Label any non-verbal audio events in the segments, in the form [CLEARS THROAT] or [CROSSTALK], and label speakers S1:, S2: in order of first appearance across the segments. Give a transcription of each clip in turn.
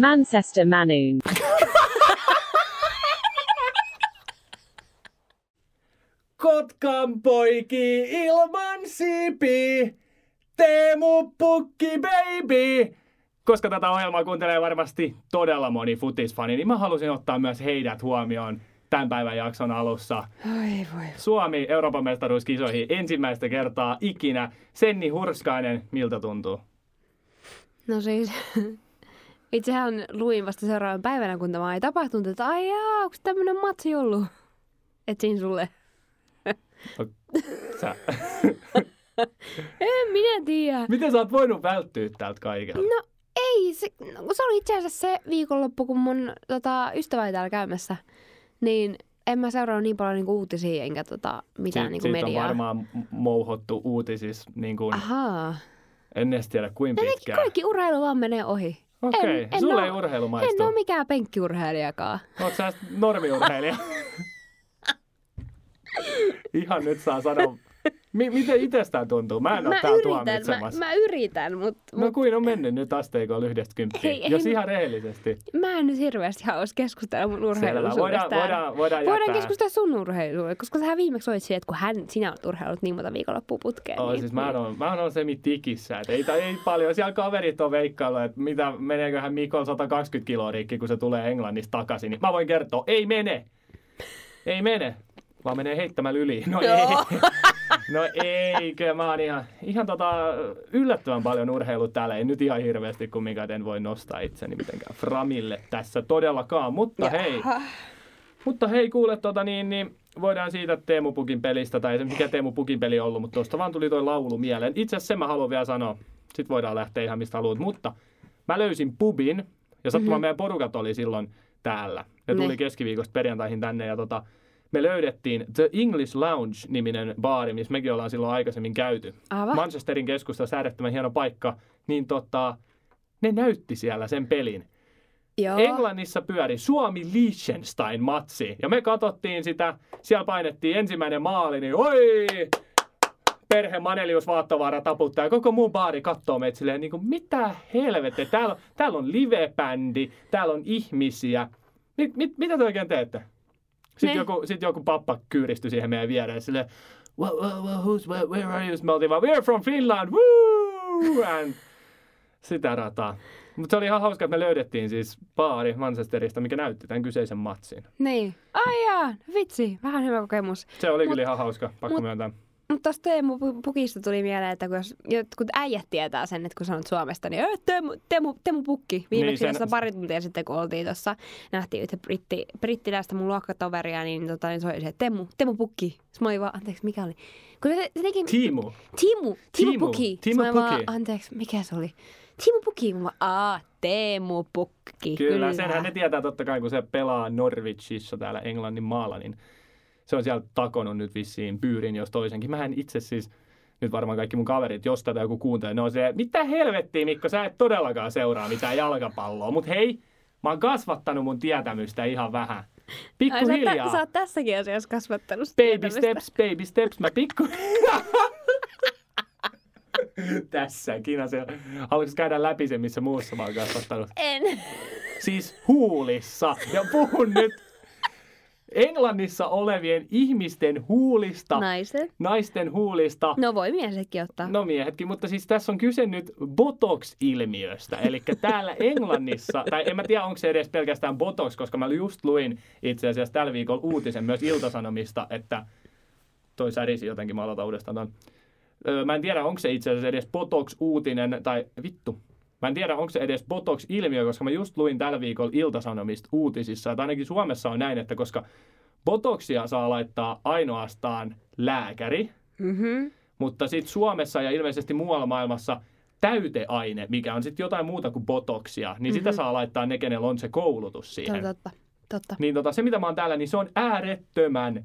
S1: Manchester Manoon.
S2: Kotkan poiki ilman siipi, Teemu Pukki baby. Koska tätä ohjelmaa kuuntelee varmasti todella moni futisfani, niin mä halusin ottaa myös heidät huomioon tämän päivän jakson alussa.
S3: Ai voi.
S2: Suomi Euroopan mestaruuskisoihin ensimmäistä kertaa ikinä. Senni Hurskainen, miltä tuntuu?
S3: No siis, itsehän luin vasta seuraavan päivänä, kun tämä ei tapahtunut, että ai jaa, onko tämmöinen matsi ollut? Etsin sulle.
S2: Sä, [LAUGHS]
S3: En minä tiedä.
S2: miten sä oot voinut välttyä tältä kaikelta?
S3: No ei, se, no, se oli itse asiassa se viikonloppu, kun mun tota, ystävä oli täällä käymässä, niin en mä seurannut niin paljon niinku uutisia enkä tota, mitään
S2: Si-
S3: niinku
S2: siitä
S3: mediaa.
S2: on varmaan mouhottu uutisissa, niin kuin,
S3: Ahaa.
S2: en edes tiedä kuinka
S3: Jotenkin
S2: pitkään.
S3: kaikki urheilu vaan menee ohi.
S2: Okei,
S3: en- en
S2: sulle
S3: oo-
S2: ei urheilu
S3: En
S2: maistu.
S3: ole mikään penkkiurheilijakaan.
S2: Oot sä normiurheilija? [LAUGHS] Ihan nyt saa sanoa. Mi- miten itsestään tuntuu? Mä en ole
S3: Mä
S2: täällä
S3: yritän, mä,
S2: tuomitsemassa.
S3: mä yritän, mutta
S2: No kuin on mennyt nyt asteikolla yhdestä kymppiin?
S3: Ei,
S2: Jos ihan rehellisesti.
S3: mä en nyt hirveästi halua keskustella mun
S2: Selvä.
S3: urheiluisuudesta.
S2: Voidaan, voidaan, voidaan,
S3: Voidaan keskustella sun urheiluudesta, koska sä viimeksi olit että kun hän, sinä olet urheillut niin monta viikonloppua putkeen.
S2: Oh,
S3: niin,
S2: siis mä oon, mä oon semi tikissä. Et ei, tai ei paljon. Siellä kaverit on veikkailu, että mitä meneeköhän Mikon 120 kiloa rikki, kun se tulee Englannista takaisin. Niin mä voin kertoa, ei mene. Ei mene. Vaan menee heittämällä yli. No
S3: Joo.
S2: ei. [LAUGHS] No eikö, mä oon ihan, ihan tota, yllättävän paljon urheilut täällä. Ei nyt ihan hirveästi kumminkaan, en voi nostaa itseni mitenkään framille tässä todellakaan. Mutta hei, mutta hei, kuule, tota, niin, niin voidaan siitä Teemu Pukin pelistä, tai ei mikä Teemu Pukin peli ollut, mutta tuosta vaan tuli toi laulu mieleen. Itse asiassa sen mä haluan vielä sanoa, sit voidaan lähteä ihan mistä haluat, mutta mä löysin pubin, ja sattumaan mm-hmm. meidän porukat oli silloin täällä. Ne tuli
S3: Ne.
S2: keskiviikosta perjantaihin tänne, ja tota, me löydettiin The English Lounge-niminen baari, missä mekin ollaan silloin aikaisemmin käyty.
S3: Aivan.
S2: Manchesterin keskustassa äärettömän hieno paikka, niin tota, ne näytti siellä sen pelin.
S3: Joo.
S2: Englannissa pyöri Suomi-Liechtenstein-matsi. Ja me katsottiin sitä, siellä painettiin ensimmäinen maali, niin oi! Perhe Manelius Vaattovaara taputtaa ja koko muu baari katsoo meitä silleen, niin kuin, mitä helvettiä, täällä, on- täällä on live-bändi, täällä on ihmisiä. Mit, mit, mitä te oikein teette? Sitten
S3: Ne.
S2: joku, sit joku pappa kyyristyi siihen meidän viereen silleen, well, well, well, who's, where, where are you? Sitten Me oltiin vaan, we're from Finland, woo! And sitä rataa. Mutta se oli ihan hauska, että me löydettiin siis baari Manchesterista, mikä näytti tämän kyseisen matsin.
S3: Niin. Ai jaa, vitsi, vähän hyvä kokemus.
S2: Se oli
S3: Mut-
S2: kyllä ihan hauska, pakko
S3: mut-
S2: myöntää.
S3: Mutta tuosta Teemu Pu- Pukista tuli mieleen, että kun, jos, jotkut äijät tietää sen, että kun sanot Suomesta, niin "Ö, Teemu, Teemu, Teemu Pukki. Viimeksi
S2: Niin,
S3: niin,
S2: sen-
S3: pari tuntia sitten, kun oltiin tuossa, nähtiin yhtä britti, brittiläistä mun luokkatoveria, niin, tota, niin se oli se, Teemu, Teemu Pukki. Sitten mä olin vaan, anteeksi, mikä oli? Kun se, se teki,
S2: Tiimu.
S3: Timu, Timu,
S2: Tiimu,
S3: Pukki.
S2: Tiimu Pukki.
S3: Vaan, anteeksi, mikä se oli? Timu Pukki. Mä aa, Teemu Pukki.
S2: Kyllä,
S3: Kyllä,
S2: senhän ne tietää totta kai, kun se pelaa Norwichissa täällä Englannin maalla, niin se on siellä takonut nyt vissiin pyyrin jos toisenkin. Mä en itse siis, nyt varmaan kaikki mun kaverit, jos tätä joku kuuntelee, ne on se, mitä helvettiä Mikko, sä et todellakaan seuraa mitään jalkapalloa. Mutta hei, mä oon kasvattanut mun tietämystä ihan vähän.
S3: Ai, sä, oot
S2: Pikkuhiljaa.
S3: tä- sä oot tässäkin asiassa kasvattanut
S2: Baby
S3: tietämystä.
S2: steps, baby steps. Mä pikku... [LAUGHS] Tässäkin asia. Haluatko käydä läpi se, missä muussa mä oon kasvattanut?
S3: En.
S2: Siis huulissa. Ja puhun nyt Englannissa olevien ihmisten huulista,
S3: Naisen.
S2: naisten huulista.
S3: No voi miesetkin ottaa.
S2: No miehetkin, mutta siis tässä on kyse nyt Botox-ilmiöstä. Eli täällä Englannissa, tai en mä tiedä onko se edes pelkästään Botox, koska mä just luin itse asiassa tällä viikolla uutisen myös Iltasanomista, että toi särisi jotenkin, mä aloitan uudestaan ton. Öö, mä en tiedä, onko se itse asiassa edes Botox-uutinen, tai vittu. Mä en tiedä, onko se edes Botox-ilmiö, koska mä just luin tällä viikolla Iltasanomista uutisissa, että ainakin Suomessa on näin, että koska Botoxia saa laittaa ainoastaan lääkäri,
S3: Mm-hmm.
S2: mutta sitten Suomessa ja ilmeisesti muualla maailmassa täyteaine, mikä on sitten jotain muuta kuin botoksia, niin mm-hmm. sitä saa laittaa ne, kenellä on se koulutus siihen.
S3: Totta, totta.
S2: Niin tota, se, mitä mä oon täällä, niin se on äärettömän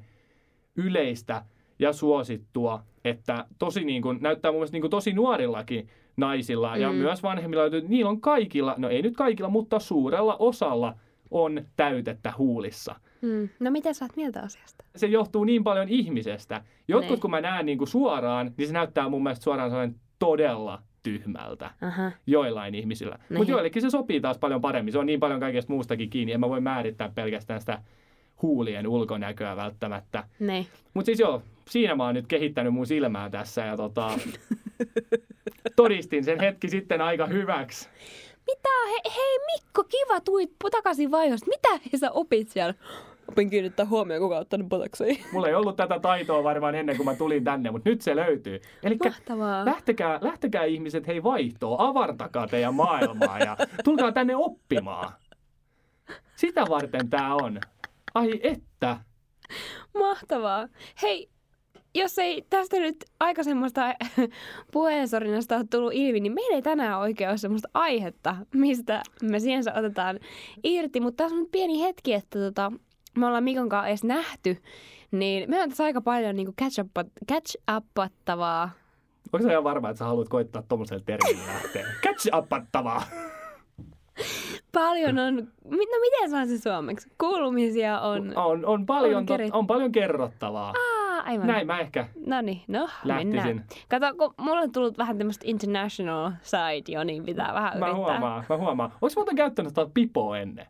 S2: yleistä ja suosittua, että tosi niin kuin, näyttää mun mielestä niin kuin tosi nuorillakin naisilla ja
S3: Mm.
S2: myös vanhemmilla, niillä on kaikilla, no ei nyt kaikilla, mutta suurella osalla on täytettä huulissa.
S3: Mm. No mitä sä oot mieltä asiasta?
S2: se johtuu niin paljon ihmisestä. Jotkut,
S3: Niin.
S2: kun mä näen niin kuin suoraan, niin se näyttää mun mielestä suoraan sellainen todella tyhmältä
S3: Aha.
S2: joillain ihmisillä.
S3: Niin.
S2: Mutta joillekin se sopii taas paljon paremmin. Se on niin paljon kaikesta muustakin kiinni. En mä voi määrittää pelkästään sitä huulien ulkonäköä välttämättä.
S3: Niin.
S2: Mutta siis joo, siinä mä oon nyt kehittänyt mun silmää tässä ja tota, [LAUGHS] todistin sen hetki sitten aika hyväksi.
S3: Mitä? He, hei Mikko, kiva tuit takaisin vaihosta. Mitä he sä opit siellä? Opin kiinnittää huomioon, kuka on ottanut botoksoi.
S2: Mulla ei ollut tätä taitoa varmaan ennen kuin mä tulin tänne, mutta nyt se löytyy. Eli lähtekää, lähtekää ihmiset hei vaihtoon, avartakaa teidän maailmaa ja tulkaa tänne oppimaan. Sitä varten tää on. Ai että.
S3: Mahtavaa. Hei, jos ei tästä nyt aikaisemmasta [LAUGHS] puheensorinasta ole tullut ilmi, niin meillä ei tänään oikein ole semmoista aihetta, mistä me siihen otetaan irti. Mutta tässä on nyt pieni hetki, että tota, me ollaan Mikon kanssa edes nähty, niin me on tässä aika paljon niin catch, up, catch upattavaa.
S2: Onko sä ihan varma, että sä haluat koittaa tommoselle termille lähteä? [LAUGHS] Catch upattavaa.
S3: Paljon on, no miten sanon se suomeksi? Kuulumisia on.
S2: On, on, paljon,
S3: On
S2: tot, on paljon kerrottavaa.
S3: Aa, aivan.
S2: Näin mä ehkä
S3: No niin, no
S2: lähtisin.
S3: mennään. Kato, kun mulla on tullut vähän tämmöistä international side jo, niin pitää vähän
S2: Mä
S3: yrittää.
S2: huomaan, mä huomaan. Onko muuten käyttänyt tuota pipoa ennen?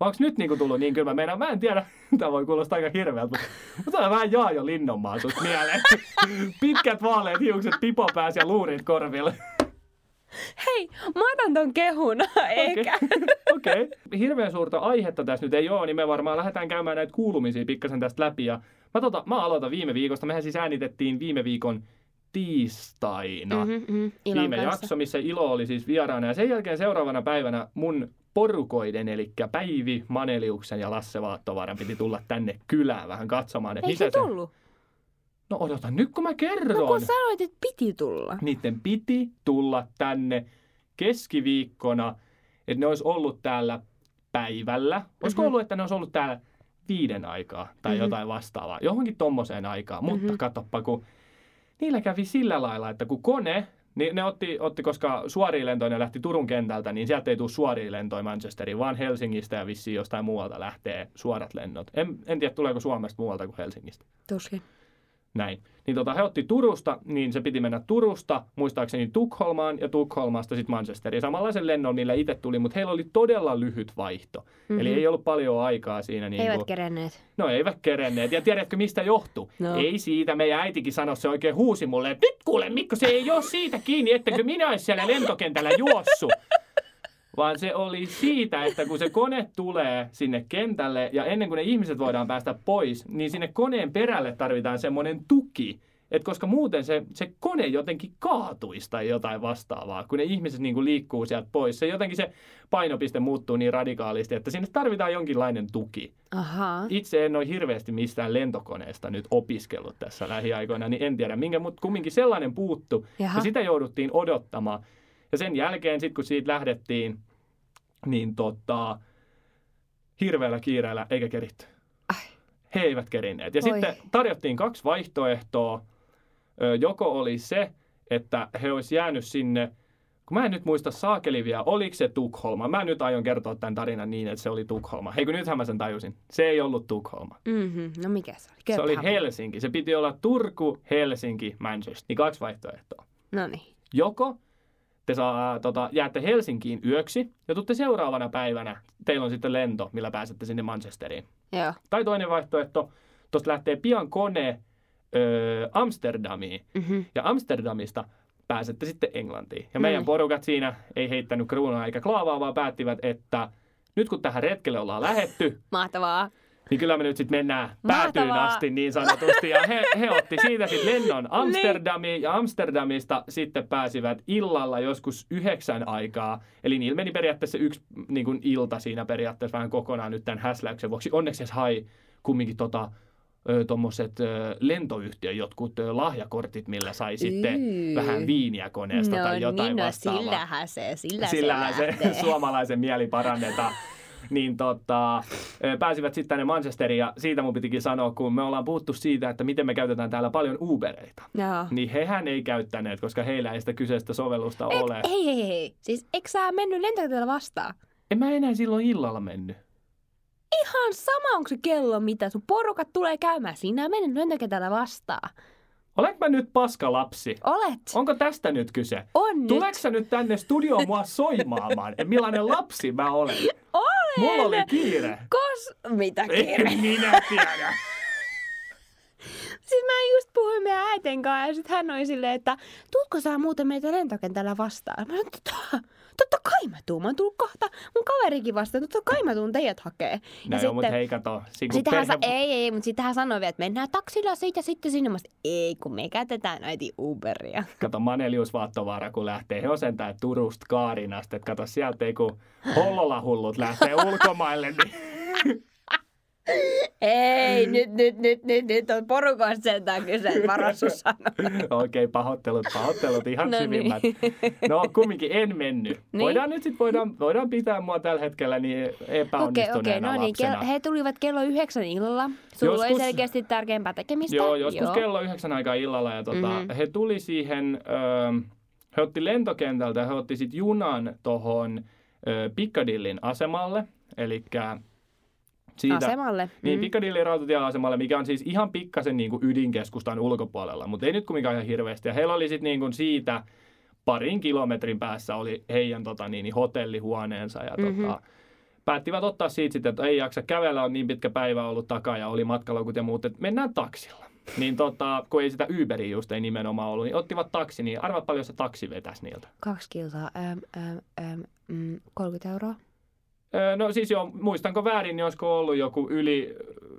S2: Vai onko nyt niinku tullut niin kylmä? Meidän, mä en tiedä, [LAUGHS] tämä voi kuulostaa aika hirveältä, mutta, mutta on vähän Jaajo Linnonmaa susta mieleen. [LAUGHS] Pitkät vaaleat hiukset, pipo pääsi ja luurit korville.
S3: Hei, mä otan ton kehun, [LAUGHS] eikä.
S2: Okei. Okay. Hirveän suurta aihetta tässä nyt ei ole, niin me varmaan lähdetään käymään näitä kuulumisia pikkasen tästä läpi. Ja mä, tota, mä aloitan viime viikosta. Mehän siis äänitettiin viime viikon tiistaina.
S3: Mhm, mhm, Ilon
S2: viime
S3: kanssa.
S2: jakso, missä Ilo oli siis vieraana. Ja sen jälkeen seuraavana päivänä mun porukoiden, eli Päivi, Maneliuksen ja Lasse Vaattovaaran piti tulla tänne kylään vähän katsomaan, että
S3: Ei
S2: mitä
S3: se tullut.
S2: No odota, nyt kun mä kerron.
S3: No kun sanoit, että piti tulla.
S2: Niiden piti tulla tänne keskiviikkona, että ne olisi ollut täällä päivällä. Olisiko
S3: Mhm.
S2: ollut, että ne olisi ollut täällä viiden aikaa tai
S3: Mhm.
S2: jotain vastaavaa. Johonkin tommoseen aikaan. Mutta
S3: Mhm.
S2: katoppa, kun niillä kävi sillä lailla, että kun kone, niin ne otti, otti koska suoria lentoja ne lähti Turun kentältä, niin sieltä ei tule suoria lentoja Manchesteriin, vaan Helsingistä ja vissiin jostain muualta lähtee suorat lennot. En, en tiedä, tuleeko Suomesta muualta kuin Helsingistä.
S3: Tuskin.
S2: Näin. Niin tota, he otti Turusta, niin se piti mennä Turusta, muistaakseni Tukholmaan ja Tukholmasta sitten Manchesteriin. Samanlaisen lennon niillä itse tuli, mutta heillä oli todella lyhyt vaihto. Mm-hmm. Eli ei ollut paljon aikaa siinä. Niin
S3: Mhm. Eivät
S2: kuin,
S3: kerenneet.
S2: no eivät kerenneet. Ja tiedätkö mistä johtuu?
S3: No.
S2: Ei siitä. Meidän äitikin sanoi, se oikein huusi mulle, että nyt kuule Mikko, se ei ole siitä kiinni, ettenkö minä olisi siellä lentokentällä juossut. Vaan se oli siitä, että kun se kone tulee sinne kentälle ja ennen kuin ne ihmiset voidaan päästä pois, niin sinne koneen perälle tarvitaan semmoinen tuki. Et koska muuten se, se kone jotenkin kaatuisi tai jotain vastaavaa, kun ne ihmiset niin kuin liikkuu sieltä pois. Se jotenkin se painopiste muuttuu niin radikaalisti, että sinne tarvitaan jonkinlainen tuki.
S3: Ahaa.
S2: Itse en ole hirveästi mistään lentokoneesta nyt opiskellut tässä lähiaikoina, niin en tiedä minkä, mutta kumminkin sellainen puuttu.
S3: Jaha.
S2: Ja sitä jouduttiin odottamaan. Ja sen jälkeen, sit kun siitä lähdettiin, niin tota, hirveällä kiireellä eikä keritty. He eivät kerinneet. Ja
S3: Oi.
S2: sitten tarjottiin kaksi vaihtoehtoa. Joko oli se, että he olisi jäänyt sinne, kun mä en nyt muista saakeli vielä, oliko se Tukholma. Mä nyt aion kertoa tämän tarinan niin, että se oli Tukholma. Hei kun nythän mä sen tajusin. Se ei ollut Tukholma.
S3: Mhm. No mikä se oli?
S2: Se oli
S3: Kööpenhamina.
S2: Helsinki. Se piti olla Turku, Helsinki, Manchester. Niin kaksi vaihtoehtoa.
S3: No niin.
S2: Joko te saa, tota, jäätte Helsinkiin yöksi ja tuutte seuraavana päivänä. Teillä on sitten lento, millä pääsette sinne Manchesteriin.
S3: Joo.
S2: Tai toinen vaihtoehto, tuosta lähtee pian kone öö, Amsterdamiin.
S3: Mhm.
S2: Ja Amsterdamista pääsette sitten Englantiin. Ja
S3: No
S2: meidän
S3: niin.
S2: porukat siinä ei heittänyt kruunaa eikä klaavaa, vaan päättivät, että nyt kun tähän retkelle ollaan lähetty, [LAUGHS]
S3: Mahtavaa.
S2: Niin kyllä me nyt sitten mennään päätyyn
S3: Mahtavaa.
S2: asti niin sanotusti. Ja he, he otti siitä sitten lennon Amsterdamiin ja Amsterdamista sitten pääsivät illalla joskus yhdeksän aikaa. Eli niillä meni periaatteessa yksi niin kuin ilta siinä periaatteessa vähän kokonaan nyt tämän häsläyksen vuoksi. Onneksi se hai kumminkin tota, tuommoiset lentoyhtiön jotkut lahjakortit, millä sai sitten
S3: Yy.
S2: vähän viiniä koneesta tai jotain
S3: niin, no
S2: vastaavaa
S3: sillähän se, sillä
S2: sillähän
S3: se,
S2: se [LAUGHS] suomalaisen mieli parannetaan. Niin tota, pääsivät sitten tänne Manchesteriin ja siitä mun pitikin sanoa, kun me ollaan puhuttu siitä, että miten me käytetään täällä paljon Ubereita.
S3: Joo.
S2: Niin hehän ei käyttäneet, koska heillä ei sitä kyseistä sovellusta
S3: Et,
S2: ole.
S3: hei, hei, hei. Siis eikö sä mennyt lentokentällä vastaan?
S2: En mä enää silloin illalla mennyt.
S3: Ihan sama, onko se kello mitä. Sun porukat tulee käymään. Sinä menet lentokentällä vastaan.
S2: Olenko mä nyt paska lapsi?
S3: Olet.
S2: Onko tästä nyt kyse?
S3: On nyt.
S2: Tuleeko sä nyt tänne studioon mua [LAUGHS] soimaamaan, että millainen lapsi mä olen?
S3: Olen.
S2: Mulla oli kiire.
S3: Kos... Mitä kiire?
S2: En minä tiedä. [LAUGHS]
S3: Siis mä just puhuin meidän äiten kanssa ja sitten hän oli silleen, että tuutko sä muuten meitä lentokentällä vastaan? Mä sanoin, totta, totta kai mä tuun. Mä oon tullut kahta mun kaverikin vastaan. Totta kai mä tuun teidät hakee.
S2: No joo, mutta hei kato. Siinä kun
S3: Sitten hän sa-
S2: perhe...
S3: ei, ei, mutta sitten hän sanoi vielä, että mennään taksilla siitä sitten sinne. Mä ei, kun me käytetään äiti Uberia.
S2: Kato Manelius Vaattovaara, kun lähtee. Sentään Turusta Kaarinasta. Että kato sieltä ei kun Hollola hullut lähtee ulkomaille. Niin... [LAUGHS]
S3: Ei, nyt, nyt, nyt, nyt, nyt on porukasta sentään kyse, varo Susanna.
S2: Okei, pahoittelut, pahoittelut, ihan
S3: No
S2: syvimmät.
S3: niin.
S2: No kumminkin en mennyt.
S3: Niin.
S2: Voidaan nyt sit, voidaan, voidaan pitää mua tällä hetkellä niin epäonnistuneena
S3: okei, no niin,
S2: lapsena.
S3: kello, he tulivat kello yhdeksän illalla. Sulla oli
S2: Joskus-
S3: selkeästi tärkeämpää tekemistä.
S2: Joo, joskus kello yhdeksän aikaa illalla ja tota,
S3: Mhm.
S2: he tuli siihen, ö, he otti lentokentältä he otti sitten junan tuohon Piccadillyn asemalle, eli siitä,
S3: Asemalle.
S2: Niin,
S3: Mm.
S2: Piccadillyn rautatieasemalle, mikä on siis ihan pikkasen niin kuin ydinkeskustan ulkopuolella, mutta ei nyt kumminkaan ihan hirveästi. Ja heillä oli sitten niin kuin siitä parin kilometrin päässä oli heidän tota, niin, niin hotellihuoneensa ja
S3: Mhm.
S2: tota, päättivät ottaa siitä sitten, että ei jaksa kävellä, on niin pitkä päivä ollut takaa ja oli matkalaukut ja muut, että mennään taksilla. Niin tota, kun ei sitä Uberia just ei nimenomaan ollut, niin ottivat taksi, niin arva paljon se taksi vetäisi niiltä.
S3: Kaksi kilsaa, äm, äm, äm, mm, 30 euroa.
S2: No siis joo, muistanko väärin, niin olisiko ollut joku yli,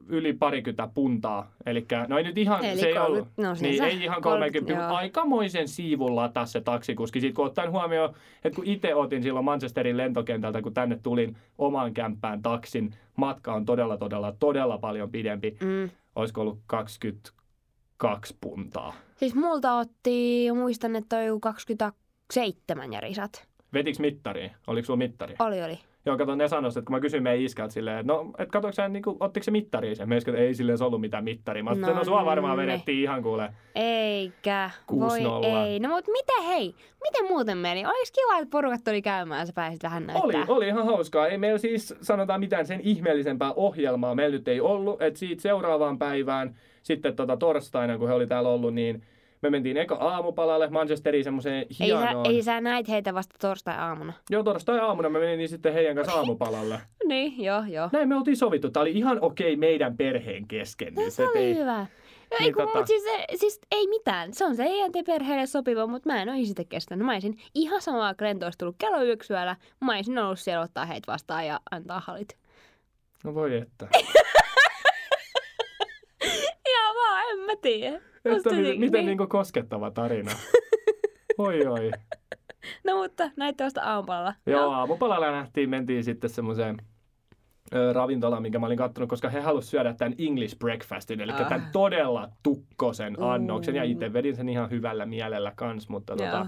S2: yli parikymmentä puntaa. Eli no ei nyt ihan,
S3: Eli
S2: se ei
S3: 30,
S2: ollut,
S3: no
S2: niin ei ihan 30,
S3: 30,
S2: mutta
S3: joo.
S2: aikamoisen siivun lataa se taksikuski. Sitten kun ottaen huomioon, että kun itse otin silloin Manchesterin lentokentältä, kun tänne tulin omaan kämppään taksin, matka on todella, todella, todella paljon pidempi.
S3: Mm.
S2: Olisiko ollut 22 puntaa.
S3: Siis multa otti, muistan, että toi 27 järisat.
S2: Vetiks mittariin? Oliko sulla mittari?
S3: Oli, oli.
S2: Joo, kato, ne sanoivat, että kun mä kysyin meidän iskältä silleen, että no, et katsoinko sä, niin kuin, ottiko se mittari sen? Että ei silleen ollut mitään mittaria. Mä
S3: No
S2: no sua varmaan
S3: ne.
S2: vedettiin ihan kuule.
S3: Eikä.
S2: 6-0.
S3: Voi ei. No mut miten hei? Miten muuten meni? Olis kiva, että porukat tuli käymään ja sä pääsit vähän näyttää.
S2: Oli, oli ihan hauskaa. Ei meillä siis sanotaan mitään sen ihmeellisempää ohjelmaa meillä nyt ei ollut. Että siitä seuraavaan päivään, sitten tota torstaina, kun he oli täällä ollut, niin me mentiin eka aamupalalle Manchesteriin semmoiseen
S3: ei, sä,
S2: hienoon.
S3: ei sä näit heitä vasta torstai-aamuna.
S2: Joo, torstai-aamuna me menin niin sitten heidän kanssa aamupalalle. [LAUGHS]
S3: Niin, joo, joo.
S2: Näin me oltiin sovittu. Tämä oli ihan okei meidän perheen kesken.
S3: No,
S2: nyt,
S3: se oli
S2: ei,
S3: hyvä. No,
S2: Niin,
S3: ei, kun,
S2: tota-
S3: mut siis, siis, ei mitään. Se on se ENT-perheelle sopiva, mutta mä en olisi sitä kestänyt. Mä olisin ihan samaa, kun lento olisi tullut kello yöllä. Mä olisin ollut siellä ottaa heitä vastaan ja antaa halit.
S2: No voi että. [LAUGHS]
S3: En mä tiedä.
S2: että
S3: Musta
S2: miten,
S3: niin-
S2: miten
S3: niin.
S2: niinku koskettava tarina. [LAUGHS] Oi oi.
S3: No mutta näitte vasta aamupalalla.
S2: Joo, aamupalalla nähtiin, mentiin sitten semmoiseen ö, ravintolaan, minkä mä olin kattonut, koska he halusivat syödä tämän English breakfastin, eli
S3: Ah.
S2: tämän todella tukkosen annoksen, ja
S3: Mm.
S2: itse vedin sen ihan hyvällä mielellä kans, mutta
S3: Joo.
S2: tota,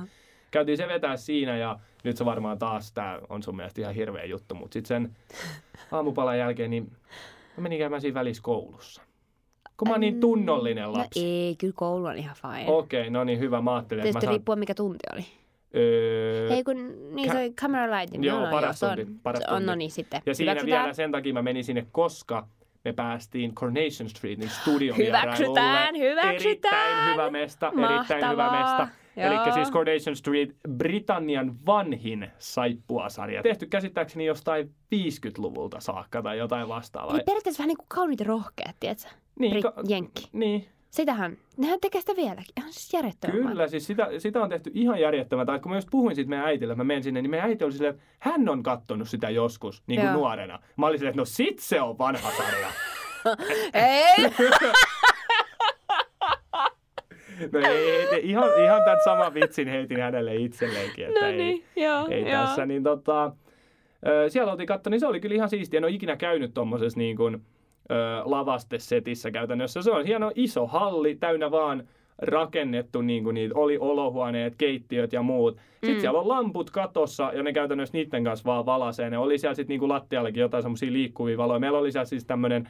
S2: käytiin se vetää siinä, ja nyt se varmaan taas tää on sun mielestä ihan hirveä juttu, mutta sitten sen [LAUGHS] aamupalan jälkeen, niin mä menin käymään siinä välissä koulussa. Kun mä oon niin tunnollinen lapsi.
S3: No ei, kyllä koulu on ihan fine.
S2: Okei, okay, no niin hyvä. Mä ajattelin, että
S3: Tietysti
S2: mä saan...
S3: riippuu mikä tunti oli.
S2: Öö,
S3: Ei kun, niin se camera light.
S2: Joo,
S3: no, no,
S2: paras
S3: se on,
S2: tunti, paras
S3: se on, no
S2: tunti.
S3: niin sitten.
S2: Ja siinä vielä sen takia mä menin sinne, koska me päästiin Coronation Streetin studio
S3: Hyväksytään, hyväksytään.
S2: Erittäin hyvä mesta, erittäin hyvä
S3: Mahtavaa.
S2: mesta. Eli siis Coronation Street, Britannian vanhin saippuasarja. Tehty käsittääkseni jostain 50-luvulta saakka tai jotain vastaavaa.
S3: Eli periaatteessa vähän niin kuin kauniit rohkeat, tiedätkö?
S2: Niin, ka-
S3: Jenkki.
S2: niin,
S3: Sitähän, nehän tekee sitä vieläkin. Ihan siis järjettömän
S2: kyllä. Siis sitä, sitä on tehty ihan järjettömän. Tai kun mä just puhuin siitä meidän äitille, mä menen sinne, niin meidän äiti oli silleen, että hän on kattonut sitä joskus niin kuin
S3: Joo.
S2: nuorena. Mä olin silleen, että no sit se on vanha sarja. [LAUGHS]
S3: Ei! [LAUGHS]
S2: No ei, ei, ihan, ihan tämän saman vitsin heitin hänelle itselleenkin, että
S3: No
S2: ei,
S3: niin, joo,
S2: ei
S3: joo.
S2: tässä. Niin tota, ö, siellä oltiin katto, niin se oli kyllä ihan siistiä. En ole ikinä käynyt tuommoisessa niin kuin, ö, lavastesetissä käytännössä. Se on hieno iso halli, täynnä vaan rakennettu, niin kuin niitä oli olohuoneet, keittiöt ja muut. Sitten
S3: Mm.
S2: siellä on lamput katossa ja ne käytännössä niiden kanssa vaan valasee. Ne oli siellä sitten niin kuin lattiallakin jotain semmoisia liikkuvia valoja. Meillä oli siellä siis tämmöinen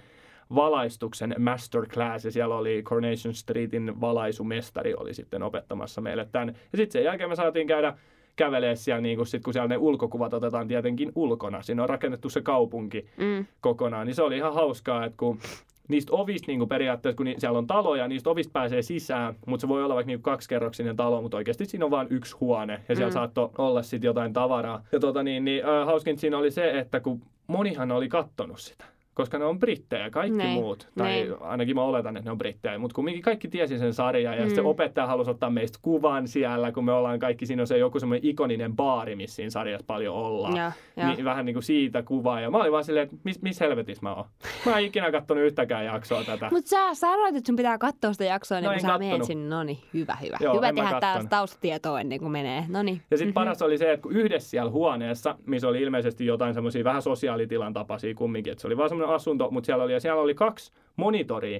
S2: valaistuksen masterclass ja siellä oli Coronation Streetin valaisumestari oli sitten opettamassa meille tämän. Ja sitten sen jälkeen me saatiin käydä kävelee siellä, niin kun, sit, kun siellä ne ulkokuvat otetaan tietenkin ulkona. Siinä on rakennettu se kaupunki
S3: Mm.
S2: kokonaan, niin se oli ihan hauskaa, että kun niistä ovista niin kuin periaatteessa, kun ni, siellä on taloja, niistä ovista pääsee sisään, mutta se voi olla vaikka niin kaksikerroksinen talo, mutta oikeasti siinä on vain yksi huone ja siellä mm. saattoi olla sitten jotain tavaraa. Ja tota niin, niin äh, hauskin siinä oli se, että kun monihan oli kattonut sitä koska ne on brittejä, kaikki
S3: Niin,
S2: muut. Tai
S3: niin.
S2: ainakin mä oletan, että ne on brittejä. Mutta kumminkin kaikki tiesi sen sarjan ja mm. Se opettaja halusi ottaa meistä kuvan siellä, kun me ollaan kaikki, siinä on se joku semmoinen ikoninen baari, missä siinä sarjassa paljon ollaan.
S3: Ja, ja.
S2: Niin, vähän niin kuin siitä kuvaa. Ja mä olin vaan silleen, että missä mis helvetissä mä oon. Mä en ikinä katsonut yhtäkään jaksoa tätä.
S3: Mutta sä sanoit, että sun pitää katsoa sitä jaksoa, niin
S2: No
S3: kun sä menet sinne. No niin, hyvä, hyvä.
S2: Joo,
S3: hyvä tehdä
S2: kattonut.
S3: taustatietoa ennen kuin menee. No niin.
S2: Ja sitten paras oli se, että kun yhdessä siellä huoneessa, missä oli ilmeisesti jotain semmoisia vähän sosiaalitilan tapaisia kumminkin, että se oli vaan semmoinen asunto, mutta siellä oli, ja siellä oli kaksi monitoria,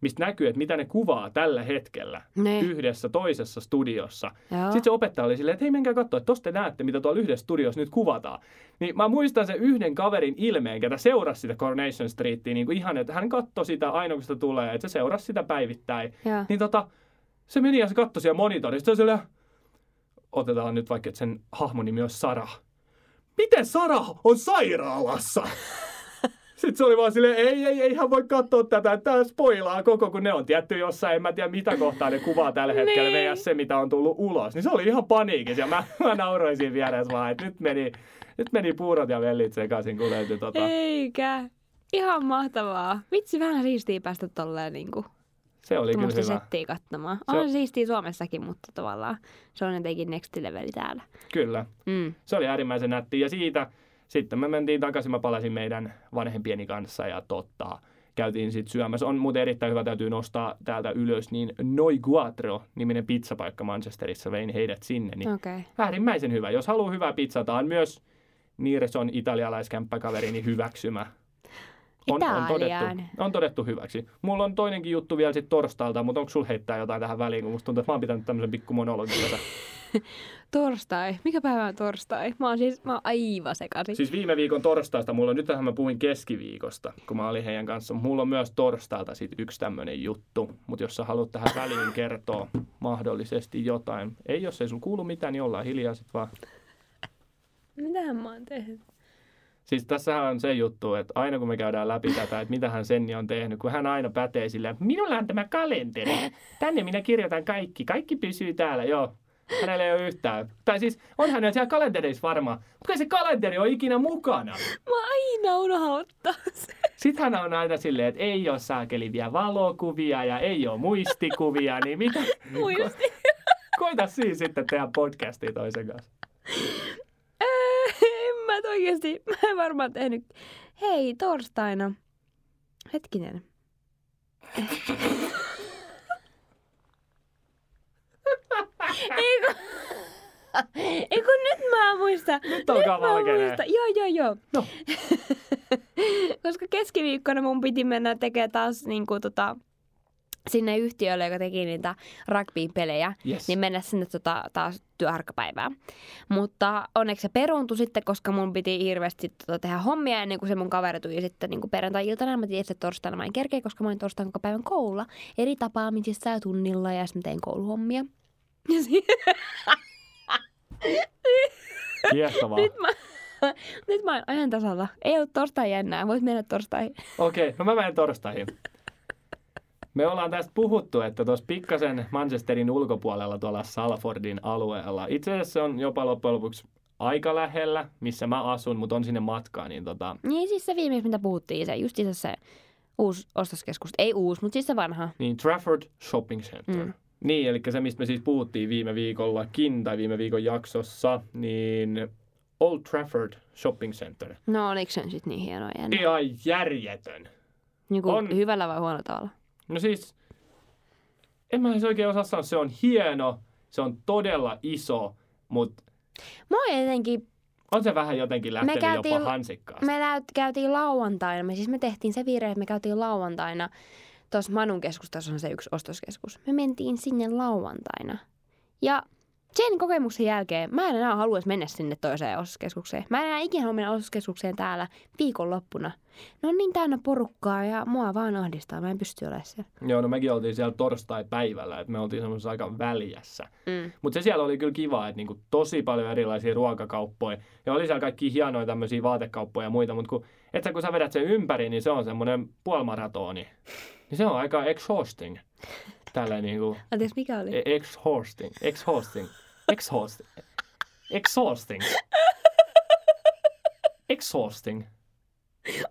S2: mistä näkyy, että mitä ne kuvaa tällä hetkellä
S3: Ne.
S2: yhdessä toisessa studiossa.
S3: Joo.
S2: Sitten se opettaja oli silleen, että hei menkää katsoa, että tosta te näette, mitä tuolla yhdessä studiossa nyt kuvataan. Niin mä muistan sen yhden kaverin ilmeen, ketä seurasi sitä Coronation Streetia, niin kuin ihan, että hän katsoi sitä aina kun sitä tulee, että se seurasi sitä päivittäin.
S3: Joo.
S2: Niin tota, se meni ja se katsoi siellä monitorista. Se otetaan nyt vaikka, että sen hahmon nimi olisi Sara. Miten Sara on sairaalassa? [LAUGHS] Sitten se oli vaan silleen, ei, ei, ei hän voi katsoa tätä, että tämä spoilaa koko, kun ne on tietty jossain, en mä tiedä mitä kohtaa ne kuvaa tällä hetkellä,
S3: Niin.
S2: vs se mitä on tullut ulos. Niin se oli ihan paniikissa ja mä, [LAUGHS] mä nauroin siinä vieressä vaan, että nyt meni, nyt meni puurot ja vellit sekaisin, kun löytyi tota.
S3: Eikä. Ihan mahtavaa. Vitsi, vähän siistiä päästä tolleen niinku
S2: Se oli kyllä hyvä.
S3: settiä katsomaan.
S2: Se on-
S3: On siistiä Suomessakin, mutta tavallaan se on jotenkin next leveli täällä.
S2: Kyllä.
S3: Mm.
S2: Se oli äärimmäisen nätti. Ja siitä sitten me mentiin takaisin, mä palasin meidän vanhempieni kanssa ja totta, käytiin sitten syömässä. On muuten erittäin hyvä, täytyy nostaa täältä ylös, niin Noi Guatro, niminen pizzapaikka Manchesterissa, vein heidät sinne. Niin.
S3: Okay.
S2: äärimmäisen hyvä. Jos haluaa hyvää pizzaa, tämä on myös Nireson italialaiskämppäkaverini hyväksymä. On, on, todettu, on todettu hyväksi. Mulla on toinenkin juttu vielä sitten torstailta, mutta onko sulla heittää jotain tähän väliin, kun musta tuntuu, että mä oon pitänyt tämmöisen pikku monologin. [LAUGHS] [LAUGHS]
S3: Torstai. Mikä päivä on torstai? Mä oon siis mä oon aivan sekaisin.
S2: Siis viime viikon torstaista, mulla on, nythän mä puhuin keskiviikosta, kun mä olin heidän kanssa. Mulla on myös torstailta sit yksi tämmönen juttu, mutta jos sä haluat tähän väliin kertoa mahdollisesti jotain. Ei, jos ei sulla kuulu mitään, niin ollaan hiljaa sit vaan.
S3: Mitähän mä oon tehnyt?
S2: Siis tässähän on se juttu, että aina kun me käydään läpi tätä, että mitä hän Senni on tehnyt, kun hän aina pätee silleen, minulla on tämä kalenteri. Tänne minä kirjoitan kaikki. Kaikki pysyy täällä, joo. Hänellä ei ole yhtään. Tai siis on hänellä siellä kalentereissa varmaan, mutta se kalenteri ole ikinä mukana.
S3: Mä aina unohan ottaa sen.
S2: Sitten hän on aina silleen, että ei ole saakeliviä valokuvia ja ei ole muistikuvia, niin mitä? [LAUGHS]
S3: Muisti.
S2: Koita siinä sitten tehdä podcastia toisen kanssa.
S3: En mä oikeesti. Mä en varmaan tehnyt. Hei, torstaina. Hetkinen. [LAUGHS] Ei kun... [LAUGHS] Ei kun nyt mä muistan.
S2: Nyt alkaa
S3: mä
S2: valkenee.
S3: muistan. Joo, joo, joo.
S2: No. [LAUGHS]
S3: Koska keskiviikkona mun piti mennä tekemään taas niin kuin, tota, sinne yhtiölle, joka teki niitä rugby-pelejä,
S2: Yes.
S3: niin mennä sinne tota, taas työharkkapäivään. Mutta onneksi se peruuntui sitten, koska mun piti hirveästi tota, tehdä hommia ennen kuin se mun kaveri tuli sitten niin kuin perjantai-iltana. Mä tiesin, että torstaina mä en kerkeä, koska mä olin torstaina koko päivän koululla eri tapaamisissa ja tunnilla ja sitten mä tein kouluhommia.
S2: Kiehtovaa.
S3: nyt mä, nyt mä oon ajan tasalla. Ei ollut torstai enää, voit mennä torstaihin.
S2: Okei, no mä menen torstaihin. Me ollaan tästä puhuttu, että tuossa pikkasen Manchesterin ulkopuolella tuolla Salfordin alueella. Itse asiassa se on jopa loppujen lopuksi aika lähellä, missä mä asun, mutta on sinne matkaa. Niin tota,
S3: Niin siis se viimeis, mitä puhuttiin, se just se uusi ostoskeskus. Ei uusi, mutta siis se vanha.
S2: niin Trafford Shopping Center.
S3: Mm.
S2: Niin, eli se, mistä me siis puhuttiin viime viikollakin tai viime viikon jaksossa, niin Old Trafford Shopping Center.
S3: No oliko se sitten niin hieno ja
S2: Ihan järjetön.
S3: niin kuin
S2: on.
S3: hyvällä vai huonolla tavalla?
S2: No siis, en mä edes oikein osaa sanoa, se on hieno, se on todella iso, mutta
S3: Mä oon jotenkin,
S2: on se vähän jotenkin lähtenyt
S3: käytiin-
S2: jopa hansikkaasti.
S3: me läyt, käytiin lauantaina, me siis me tehtiin se virhe, että me käytiin lauantaina, tuossa Manun keskustassa on se yksi ostoskeskus. Me mentiin sinne lauantaina. Ja sen kokemuksen jälkeen mä en enää haluaisi mennä sinne toiseen ostoskeskukseen. Mä en enää ikinä halua mennä ostoskeskukseen täällä viikonloppuna. Ne on niin täynnä porukkaa ja mua vaan ahdistaa. Mä en pysty olemaan siellä.
S2: Joo, no mekin oltiin siellä torstai-päivällä, että me oltiin semmoisessa aika väljässä.
S3: Mm.
S2: Mutta se siellä oli kyllä kiva, että niinku tosi paljon erilaisia ruokakauppoja. Ja oli siellä kaikki hienoja tämmöisiä vaatekauppoja ja muita, mutta kun, et sä, kun sä vedät sen ympäri, niin se on semmoinen puolimaratoni. Niin se on aika exhausting. Tällä niinku,
S3: Anteeksi, mikä oli?
S2: e- exhausting, exhausting, exhausting, exhausting, exhausting.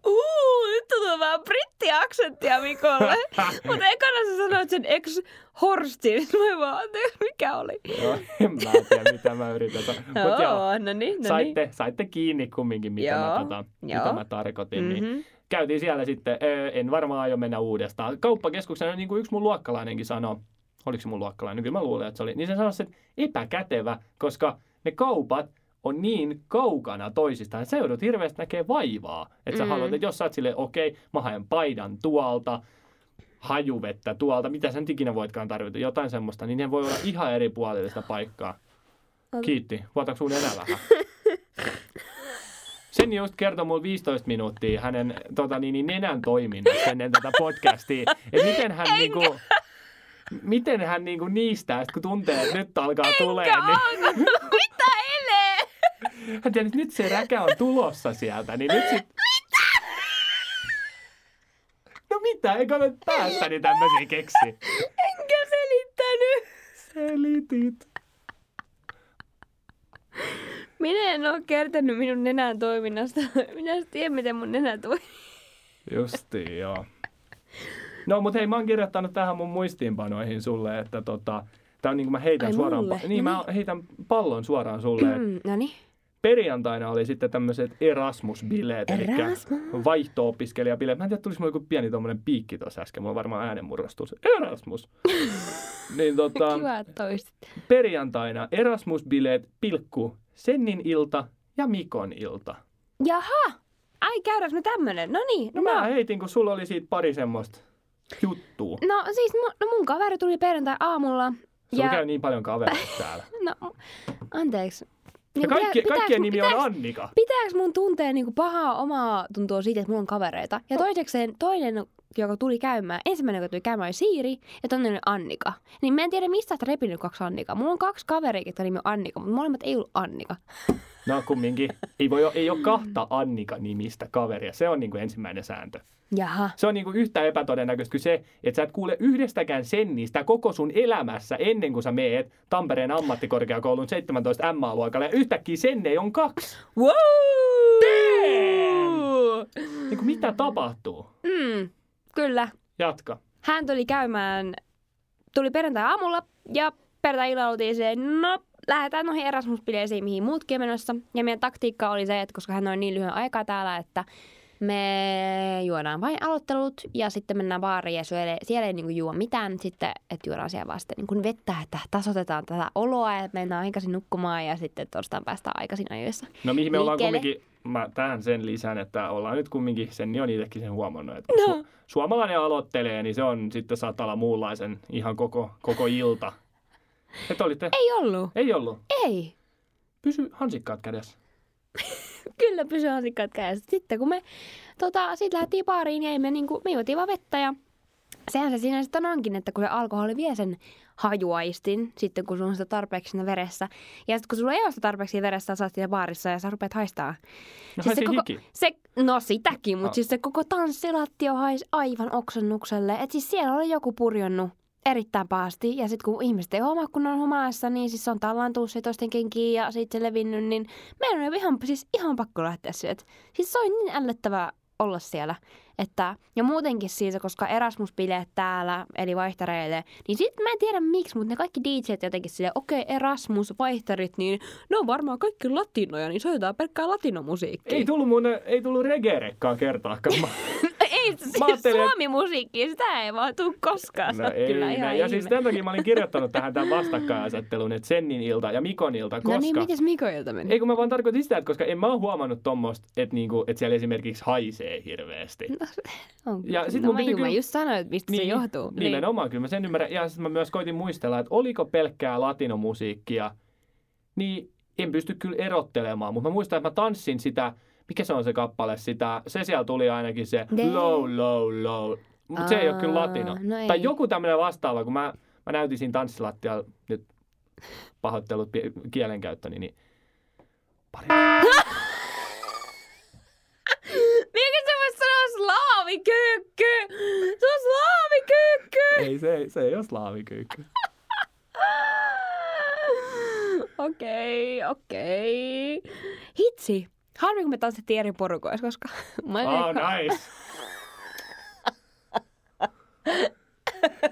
S3: Uu, nyt tuntuu vähän brittiaksenttia Mikolle. [LAUGHS] Mutta ekana sä sanoit sen ex-horstin. Mä vaan, mikä oli?
S2: Joo, en mä tiedä, mitä mä yritän sanoa. Mut joo,
S3: no niin, no niin.
S2: saitte, saitte kiinni kumminkin, mitä, mä,
S3: Joo,
S2: tota, mitä mä tarkoitin. Niin
S3: Mm-hmm.
S2: käytiin siellä sitten, en varmaan aio mennä uudestaan. Kauppakeskuksena, niin kuin yksi mun luokkalainenkin sanoi, oliko se mun luokkalainen, kyllä mä luulen, että se oli, niin se sanoi, että epäkätevä, koska ne kaupat on niin kaukana toisistaan, että sä joudut hirveästi näkee vaivaa. Että sä
S3: Mm.
S2: haluat, että jos sä oot silleen, okei, mä haen paidan tuolta, hajuvettä tuolta, mitä nyt ikinä voitkaan tarvita, jotain semmoista, niin ne voi olla ihan eri puolilla sitä paikkaa. Kiitti. Vuotaako sun enää vähän? [LAUGHS] Sen just kertoi mulle 15 minuuttia hänen tota, niin, niin, nenän toiminnasta ennen tätä podcastia. Että miten hän, niinku, miten hän niinku niistää, sit kun tuntee, että nyt alkaa tulee. Niin, [LAUGHS]
S3: Mitä ele?
S2: hän tiedät, että nyt se räkä on tulossa sieltä. Niin nyt sit... No mitä, eikö ole päästäni tämmöisiä keksi?
S3: Enkä selittänyt.
S2: Selitit.
S3: Minä en ole kertonut minun nenän toiminnasta. [LAUGHS] Minä en tiedä, miten mun nenä toimii.
S2: Justiin, joo. No, mutta hei, mä oon kirjoittanut tähän mun muistiinpanoihin sulle, että tota, tää on niin kuin mä heitän
S3: Ai
S2: suoraan,
S3: mulle?
S2: pa- niin
S3: No
S2: mä heitän pallon suoraan sulle.
S3: Mm, no niin.
S2: Perjantaina oli sitten tämmöiset Erasmus-bileet, eli
S3: Erasmus.
S2: vaihto-opiskelijabileet. Mä en tiedä, tulisiko joku pieni tommonen piikki tuossa äsken, mulla on varmaan äänenmurrastus. Erasmus! [LAUGHS] niin tota,
S3: Kiva, että toistit.
S2: perjantaina Erasmus-bileet, pilkku, Sennin ilta ja Mikon ilta.
S3: Jaha! Ai käydäänkö me tämmönen? No niin.
S2: No, mä heitin, kun sulla oli siitä pari semmoista juttua.
S3: No siis mun, no mun kaveri tuli perjantai aamulla.
S2: Sulla käy niin paljon kavereita [LAUGHS] täällä.
S3: No, anteeksi.
S2: Ja
S3: Niin,
S2: kaikki,
S3: pitää-
S2: kaikkien nimi on Annika.
S3: Pitääkö mun tuntea niinku pahaa omaa tuntua siitä, että mulla on kavereita? Ja toisekseen toinen, joka tuli käymään, ensimmäinen, joka tuli käymään, oli Siiri ja toinen oli Annika. Niin mä en tiedä, mistä olet repinyt kaksi Annikaa. Mulla on kaksi kaveria, jotka nimi on Annika, mutta molemmat ei ollut Annika.
S2: No kumminkin. Ei, voi, ei ole kahta Annika-nimistä kaveria. Se on niin kuin ensimmäinen sääntö.
S3: Jaha.
S2: Se on niin kuin yhtä epätodennäköistä kuin se, että sä et kuule yhdestäkään sennistä koko sun elämässä ennen kuin sä meet Tampereen ammattikorkeakoulun 17 MA-luokalle. Ja yhtäkkiä sennei on kaksi.
S3: Wow!
S2: Niin kuin mitä tapahtuu?
S3: Mm, kyllä.
S2: Jatka.
S3: Hän tuli käymään, tuli perjantai aamulla ja perjantai illalla oltiin se, no lähdetään noihin Erasmus-bileisiin, mihin muutkin on menossa. Ja meidän taktiikka oli se, että koska hän on niin lyhyen aikaa täällä, että me juodaan vain aloittelut ja sitten mennään baariin ja syölle, siellä ei niinku juo mitään. Sitten, että juodaan siellä vasta niin vettä, että tasoitetaan tätä oloa ja mennään aikaisin nukkumaan ja sitten torstaina päästään aikaisin ajoissa.
S2: No mihin me ollaan kumminkin, mä tähän sen lisään, että ollaan nyt kumminkin, sen on itsekin sen huomannut, että
S3: No.
S2: su- suomalainen aloittelee, niin se on sitten saattaa olla muunlaisen ihan koko, koko ilta. Et olitte,
S3: Ei ollut.
S2: ei ollut.
S3: Ei.
S2: Pysy hansikkaat kädessä. [LAUGHS]
S3: Kyllä pysyy hansikkaat kädessä. Sitten kun me tota, sit lähdettiin baariin ja me, niinku, me juotiin vaan vettä ja sehän se siinä sitten onkin, että kun se alkoholi vie sen hajuaistin, sitten kun sulla on sitä tarpeeksi siinä veressä. Ja sitten kun sulla ei ole sitä tarpeeksi veressä, sä oot siinä baarissa ja sä rupeat haistaa.
S2: No
S3: Siis se koko,
S2: hiki.
S3: se, no sitäkin, mutta
S2: Ah.
S3: siis se koko tanssilattio haisi aivan oksennukselle. Et siis siellä oli joku purjonnut erittäin pahasti. Ja sitten kun ihmiset ei huomaa, kun on humalassa, niin siis se on tallaantunut se toisten kenkiin ja sitten se levinnyt, niin meidän on ihan, siis ihan pakko lähteä sieltä. Siis se on niin ällöttävää olla siellä. Että, ja muutenkin siis, koska Erasmus-bileet täällä, eli vaihtareille, niin sitten mä en tiedä miksi, mutta ne kaikki DJt jotenkin silleen, okei, okay, Erasmus-vaihtarit, niin ne on varmaan kaikki latinoja, niin soitetaan pelkkää latinomusiikkia.
S2: Ei tullut mun, ei tullut regerekkaan kertaakaan. [LAUGHS] Mä-
S3: Ei, siis
S2: ajattelin, että-
S3: suomi-musiikki, sitä ei vaan tuu koskaan.
S2: No
S3: on kyllä
S2: ei,
S3: ihan
S2: ja
S3: ihme.
S2: siis tämän takia mä olin kirjoittanut tähän tämän vastakkainasettelun, että Sennin ilta ja Mikon ilta, koska...
S3: No niin, mites Mikoilta meni?
S2: Ei kun mä vaan tarkoitin sitä, että koska en mä oo huomannut tommoista, että, niinku, että siellä esimerkiksi haisee hirveästi.
S3: No, on.
S2: Ja sit
S3: no,
S2: mun
S3: mä,
S2: piti
S3: ju- mä
S2: kyllä-
S3: just sanoin, että mistä se johtuu.
S2: Nimenomaan, kyllä mä sen ymmärrän. Ja sitten mä myös koitin muistella, että oliko pelkkää latinomusiikkia niin en pysty kyllä erottelemaan. Mutta mä muistan, että mä tanssin sitä, mikä se on se kappale, sitä, se siellä tuli ainakin se
S3: De-
S2: low, low, low. Mutta se ei ole kyllä
S3: Aa,
S2: latino.
S3: no ei.
S2: tai joku tämmöinen vastaava, kun mä, mä näytin siinä tanssilattialla nyt pahoittelut kielenkäyttöni, niin pari. [LAUGHS]
S3: Mikä se voisi sanoa slaavikyykky? Se on slaavikyykky!
S2: ei, se, ei- se ei ole slaavikyykky. [LAUGHS]
S3: Okei, okei. Hitsi. Harmi, kun me tanssittiin eri porukoissa, koska... [LAUGHS] Mä
S2: Oh, nice. [LAUGHS]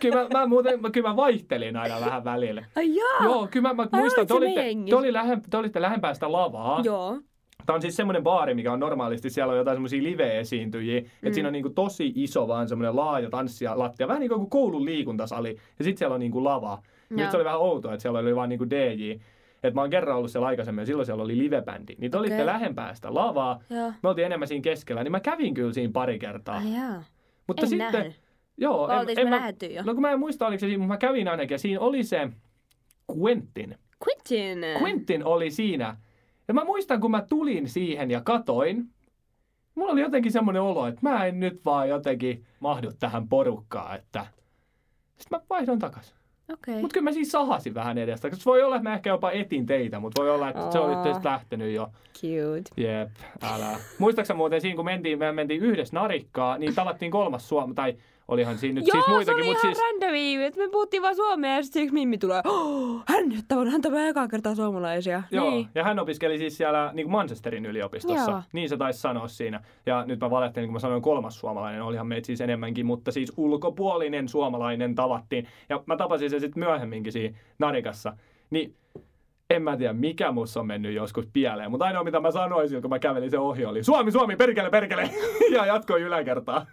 S2: kyllä, mä, mä, muuten, mä, kyllä mä vaihtelin aina vähän välillä.
S3: Ai jaa.
S2: Joo, kyllä mä, mä muistan,
S3: olit
S2: te olitte, te, oli lähe, te olitte lähempää sitä lavaa.
S3: Joo.
S2: Tämä on siis semmoinen baari, mikä on normaalisti, siellä on jotain semmoisia live-esiintyjiä, että
S3: Mm.
S2: siinä on niinku tosi iso vaan semmoinen laaja tanssia lattia, vähän niin kuin koulun liikuntasali, ja sitten siellä on niinku lava. Nyt
S3: Joo.
S2: se oli vähän outoa, että siellä oli vaan niinku DJ. Et mä oon kerran ollut siellä aikaisemmin, ja silloin siellä oli livebändi. Niin te olitte
S3: Okei.
S2: lähempää sitä lavaa,
S3: Joo.
S2: me oltiin enemmän siinä keskellä, niin mä kävin kyllä siinä pari kertaa.
S3: Ai jaa.
S2: Mutta
S3: En
S2: sitten,
S3: nähnyt.
S2: joo,
S3: oltiinko me lähdetty jo?
S2: No kun mä en muista, oliko se siinä, mutta mä kävin ainakin, ja siinä oli se Quentin.
S3: Quentin.
S2: Quentin oli siinä. Ja mä muistan, kun mä tulin siihen ja katoin, mulla oli jotenkin semmoinen olo, että mä en nyt vaan jotenkin mahdu tähän porukkaan, että... Sitten mä vaihdoin takaisin.
S3: Okei.
S2: Mutta kyllä mä siis sahasin vähän edestä. Koska voi olla, että mä ehkä jopa etin teitä, mutta voi olla, että se oli teistä lähtenyt jo.
S3: Cute.
S2: Jep, älä. Muistaaksä muuten siinä, kun mentiin, me mentiin yhdessä narikkaa, niin tavattiin kolmas Suomi, tai olihan siinä nyt
S3: Joo,
S2: siis
S3: se
S2: muitakin,
S3: oli
S2: mutta
S3: ihan
S2: siis...
S3: että me puhuttiin vaan suomea ja sitten yksi Mimmi tulee, oh, hän nyt on, hän tämä ekaa kertaa suomalaisia.
S2: Joo,
S3: Niin.
S2: ja hän opiskeli siis siellä niin kuin Manchesterin yliopistossa.
S3: Joo.
S2: Niin se taisi sanoa siinä. Ja nyt mä valettelin, kun mä sanoin kolmas suomalainen, olihan meitä siis enemmänkin, mutta siis ulkopuolinen suomalainen tavattiin. Ja mä tapasin sen sitten myöhemminkin siinä Narikassa. Niin en mä tiedä, mikä mussa on mennyt joskus pieleen, mutta ainoa mitä mä sanoin silloin, kun mä kävelin sen ohi, oli Suomi, Suomi, perkele, perkele! [LAUGHS] ja jatkoin yläkertaa.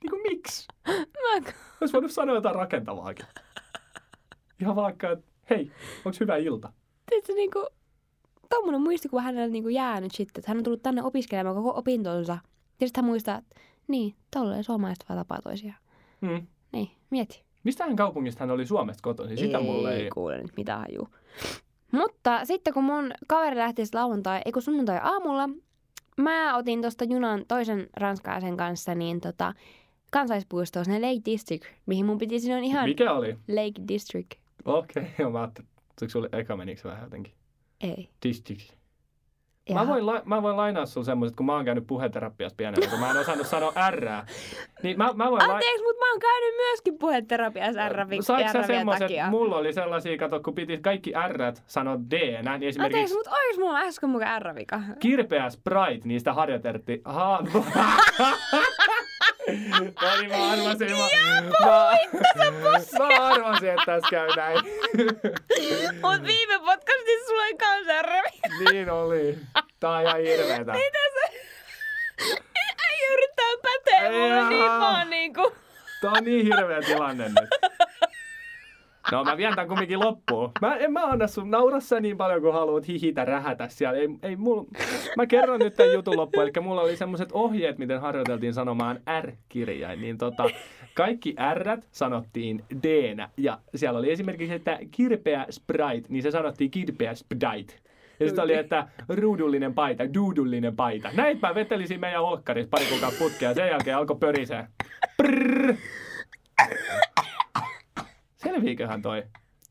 S2: Niin kuin miksi?
S3: Mä,
S2: Olisi voinut sanoa jotain rakentavaakin. Ihan vaikka, että hei, onko hyvä ilta?
S3: tiedätkö, niinku, tommonen muistikuva hänellä niinku jäänyt sitten, että hän on tullut tänne opiskelemaan koko opintonsa. Ja sitten hän muistaa, että niin, tolleen suomalaiset vaan tapaa toisiaan.
S2: Hmm.
S3: Niin, mieti.
S2: Mistähän kaupungista hän oli Suomesta kotoisin? Sitä mulle ei...
S3: kuule nyt mitään hajuu. Mutta sitten kun mun kaveri lähti lauantai, ei kun sunnuntai aamulla, mä otin tuosta junan toisen ranskalaisen kanssa niin tota, kansallispuistoon sinne Lake District, mihin mun piti sinne ihan
S2: Mikä oli?
S3: Lake District.
S2: Okei, okay, [LAUGHS] mä ajattelin, että sulle eka menikö se vähän jotenkin?
S3: Ei.
S2: District. Mä voin, la- mä voin lainaa sun semmoiset, kun mä oon käynyt puheterapiassa pienellä, kun mä en osannut sanoa R. Niin mä, mä voin la-
S3: Anteeksi, mutta mä oon käynyt myöskin puheterapiassa R-vi-
S2: Saiko sä semmoiset, mulla oli sellaisia, kato, kun piti kaikki R sanoa D, niin
S3: Anteeksi,
S2: esimerkiksi
S3: mutta oiks mulla äsken mukaan R-vika?
S2: kirpeä Sprite, niistä harjoiteltiin. Ha- [LAUGHS] No niin, mä arvasin. Mä, mä, mä arvasin, että tässä käy näin.
S3: Mut viime podcastissa sulla oli kans R-vika.
S2: niin oli. Tää on ihan hirveetä.
S3: Mitä se? Ei yrittää päteä mulle niin
S2: Jaa.
S3: vaan niinku.
S2: Tää on niin hirveä tilanne nyt. No mä vien tän kumminkin loppuun. Mä, en mä anna sun, naura sä niin paljon kuin haluat hihitä rähätä siellä. Ei, ei mul... Mä kerron nyt tämän jutun loppuun. Eli mulla oli semmoset ohjeet, miten harjoiteltiin sanomaan R-kirjain. Niin tota, kaikki R sanottiin d Ja siellä oli esimerkiksi, että kirpeä Sprite, niin se sanottiin kirpeä Sprite. Ja sitten oli, että ruudullinen paita, duudullinen paita. Näitä mä vetelisin meidän olkkarissa pari kuukautta putkea sen jälkeen alkoi pörisee. Prrrr. Selviiköhän toi?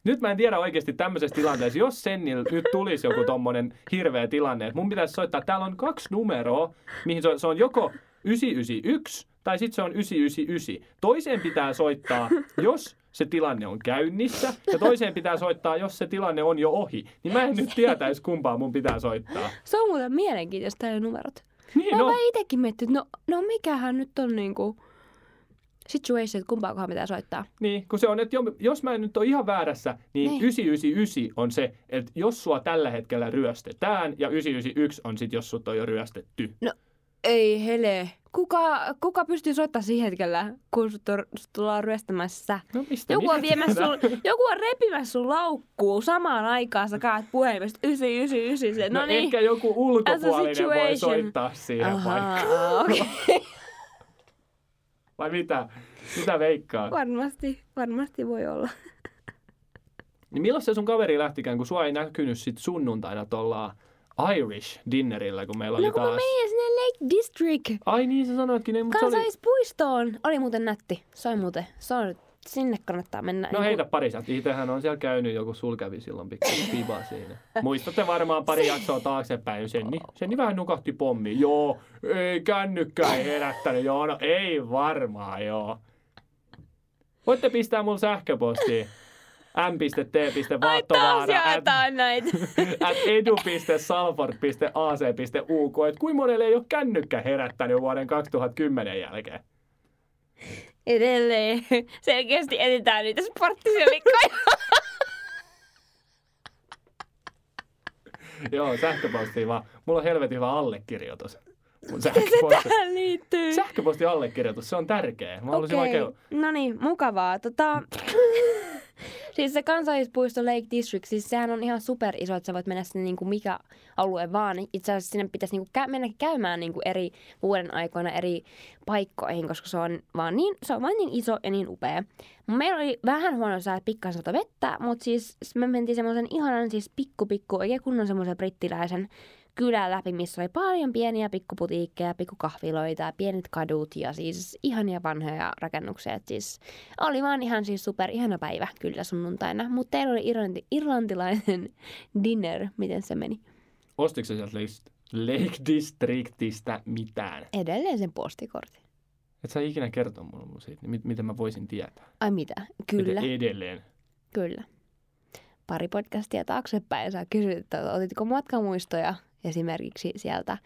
S2: Nyt mä en tiedä oikeasti tämmöisessä tilanteessa, jos Sennil nyt tulisi joku tommonen hirveä tilanne, että mun pitäisi soittaa, täällä on kaksi numeroa, mihin se on, se on joko 991 tai sitten se on 999. Toiseen pitää soittaa, jos se tilanne on käynnissä, ja toiseen pitää soittaa, jos se tilanne on jo ohi. Niin mä en nyt tietäisi, kumpaa mun pitää soittaa.
S3: Se on muuten mielenkiintoista täällä numerot.
S2: Niin,
S3: Mä
S2: no,
S3: itekin miettinyt, että no, no mikähän nyt on niinku situation, että kumpaakohan pitää soittaa.
S2: Niin, kun se on, että jo- jos mä en nyt ole ihan väärässä, niin
S3: Niin.
S2: 999 on se, että jos sua tällä hetkellä ryöstetään, ja 991 on sit, jos sut on jo ryöstetty.
S3: Ei hele. Kuka, kuka pystyy soittamaan siihen hetkellä, kun sut, on, sut tullaan ryöstämässä?
S2: No mistä
S3: Joku on, viemässä sun, joku on repimässä sun laukkuun samaan aikaan, sä kaat puhelimesta 999. Se,
S2: No,
S3: no, niin.
S2: ehkä joku ulkopuolinen voi soittaa siihen vaikka.
S3: Ahaa, okei. [LAUGHS]
S2: Vai mitä? Mitä veikkaa?
S3: Varmasti, varmasti voi olla. [LAUGHS]
S2: Niin milloin se sun kaveri lähtikään, kun sua ei näkynyt sit sunnuntaina tuolla Irish dinnerillä, kun meillä oli
S3: No kun mä
S2: taas...
S3: menin sinne Lake District
S2: Ai niin, sä sanoitkin, niin, mutta se oli...
S3: kansallispuistoon. Oli muuten nätti. Se on muuten. Se on, sinne kannattaa mennä.
S2: No heitä pari sieltä. Itsehän on siellä käynyt, joku sul kävi silloin pikku piva siinä. Muistatte varmaan pari jaksoa taaksepäin. Senni, Senni vähän nukahti pommiin. Joo, ei kännykkä ei herättänyt. Joo, no ei varmaan, joo. Voitte pistää mun sähköpostiin m.t.vaattovaara at, [LAUGHS] edu.salford.ac.uk. Et kuinka monelle ei ole kännykkä herättänyt vuoden 2010 jälkeen?
S3: Edelleen. [LAUGHS] Selkeästi etsitään niitä sporttiselikkoja. [LAUGHS]
S2: Joo, sähköpostiin vaan. Mulla on helvetin hyvä allekirjoitus. Mun sähköposti.
S3: Tähän liittyy.
S2: Sähköpostin allekirjoitus, se on tärkeä. Mä
S3: Okei,
S2: oikein...
S3: no niin, mukavaa. Tota, [LAUGHS] siis se kansallispuisto Lake District, siis sehän on ihan super iso, että sä voit mennä sinne niin kuin mikä alue vaan. Itse asiassa sinne pitäisi kuin kä- mennä käymään niin kuin eri vuoden aikoina eri paikkoihin, koska se on vaan niin, se on vaan niin iso ja niin upea. Meillä oli vähän huono sää, pikkasen sato vettä, mutta siis me mentiin semmoisen ihanan siis pikku pikku, oikein kunnon semmoisen brittiläisen kylän läpi, missä oli paljon pieniä pikkuputiikkeja, pikkukahviloita ja pienet kadut ja siis ihania vanhoja rakennuksia. Et siis oli vaan ihan siis super ihana päivä kyllä sunnuntaina. Mutta teillä oli irlanti, irlantilainen [LAUGHS] dinner. Miten se meni?
S2: Ostitko sä sieltä Lake, Districtistä mitään?
S3: Edelleen sen postikortin.
S2: Et sä ikinä kertoa mulle siitä, niin mit- miten mä voisin tietää?
S3: Ai mitä? Kyllä,
S2: Miten edelleen.
S3: kyllä. Pari podcastia taaksepäin sä kysyt, että otitko matkamuistoja esimerkiksi sieltä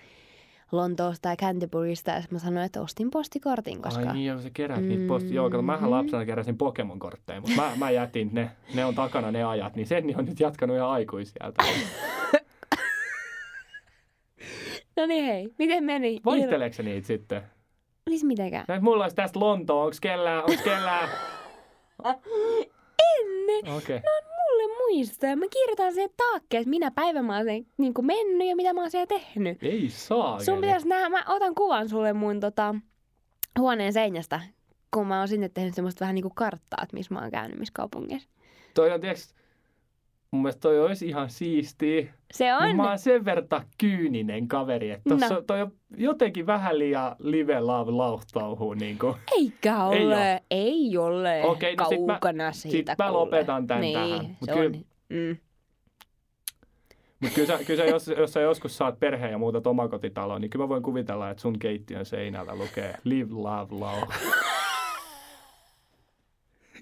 S3: Lontoosta ja Canterburysta. Ja mä sanoin, että ostin postikortin, koska...
S2: Ai niin, joo, sä kerät mm. niitä posti. Joo, kato, mähän lapsena keräsin Pokemon-kortteja, mutta mä, mä jätin ne. Ne on takana ne ajat, niin sen on nyt jatkanut ihan aikuisieltä. [LAUGHS]
S3: No niin hei, miten meni?
S2: Vaihteleeko niitä sitten?
S3: Siis mitenkään?
S2: Näet mulla olisi tästä Lontoa, onks kellään, onks kellään? [LAUGHS]
S3: En!
S2: Okei. Okay.
S3: No muistoja. Mä kirjoitan sen taakkeen, että minä päivä mä oon niin kuin mennyt ja mitä mä oon siellä tehnyt.
S2: Ei saa.
S3: Sun pitäisi nähdä, mä otan kuvan sulle mun tota, huoneen seinästä, kun mä oon sinne tehnyt semmoista vähän niin kuin karttaa, että missä mä oon käynyt, missä kaupungeissa.
S2: Toi on, tiiäks, mun mielestä toi olisi ihan siistiä.
S3: Se on.
S2: Niin mä oon sen verta kyyninen kaveri, että tossa,
S3: No.
S2: toi on jotenkin vähän liian live love lauhtauhuu niin kuin.
S3: Eikä
S2: Ei
S3: ole. Ei ole.
S2: Okei, no sit mä-
S3: Kaukana
S2: sit
S3: siitä.
S2: mä lopetan tän
S3: niin,
S2: tähän. Mut kyllä-
S3: on. Mm.
S2: Mutta kyllä, sä, kyllä sä, jos, jos sä joskus saat perheen ja muutat omakotitaloon, niin kyllä mä voin kuvitella, että sun keittiön seinällä lukee Live, Love, Love. [LAUGHS]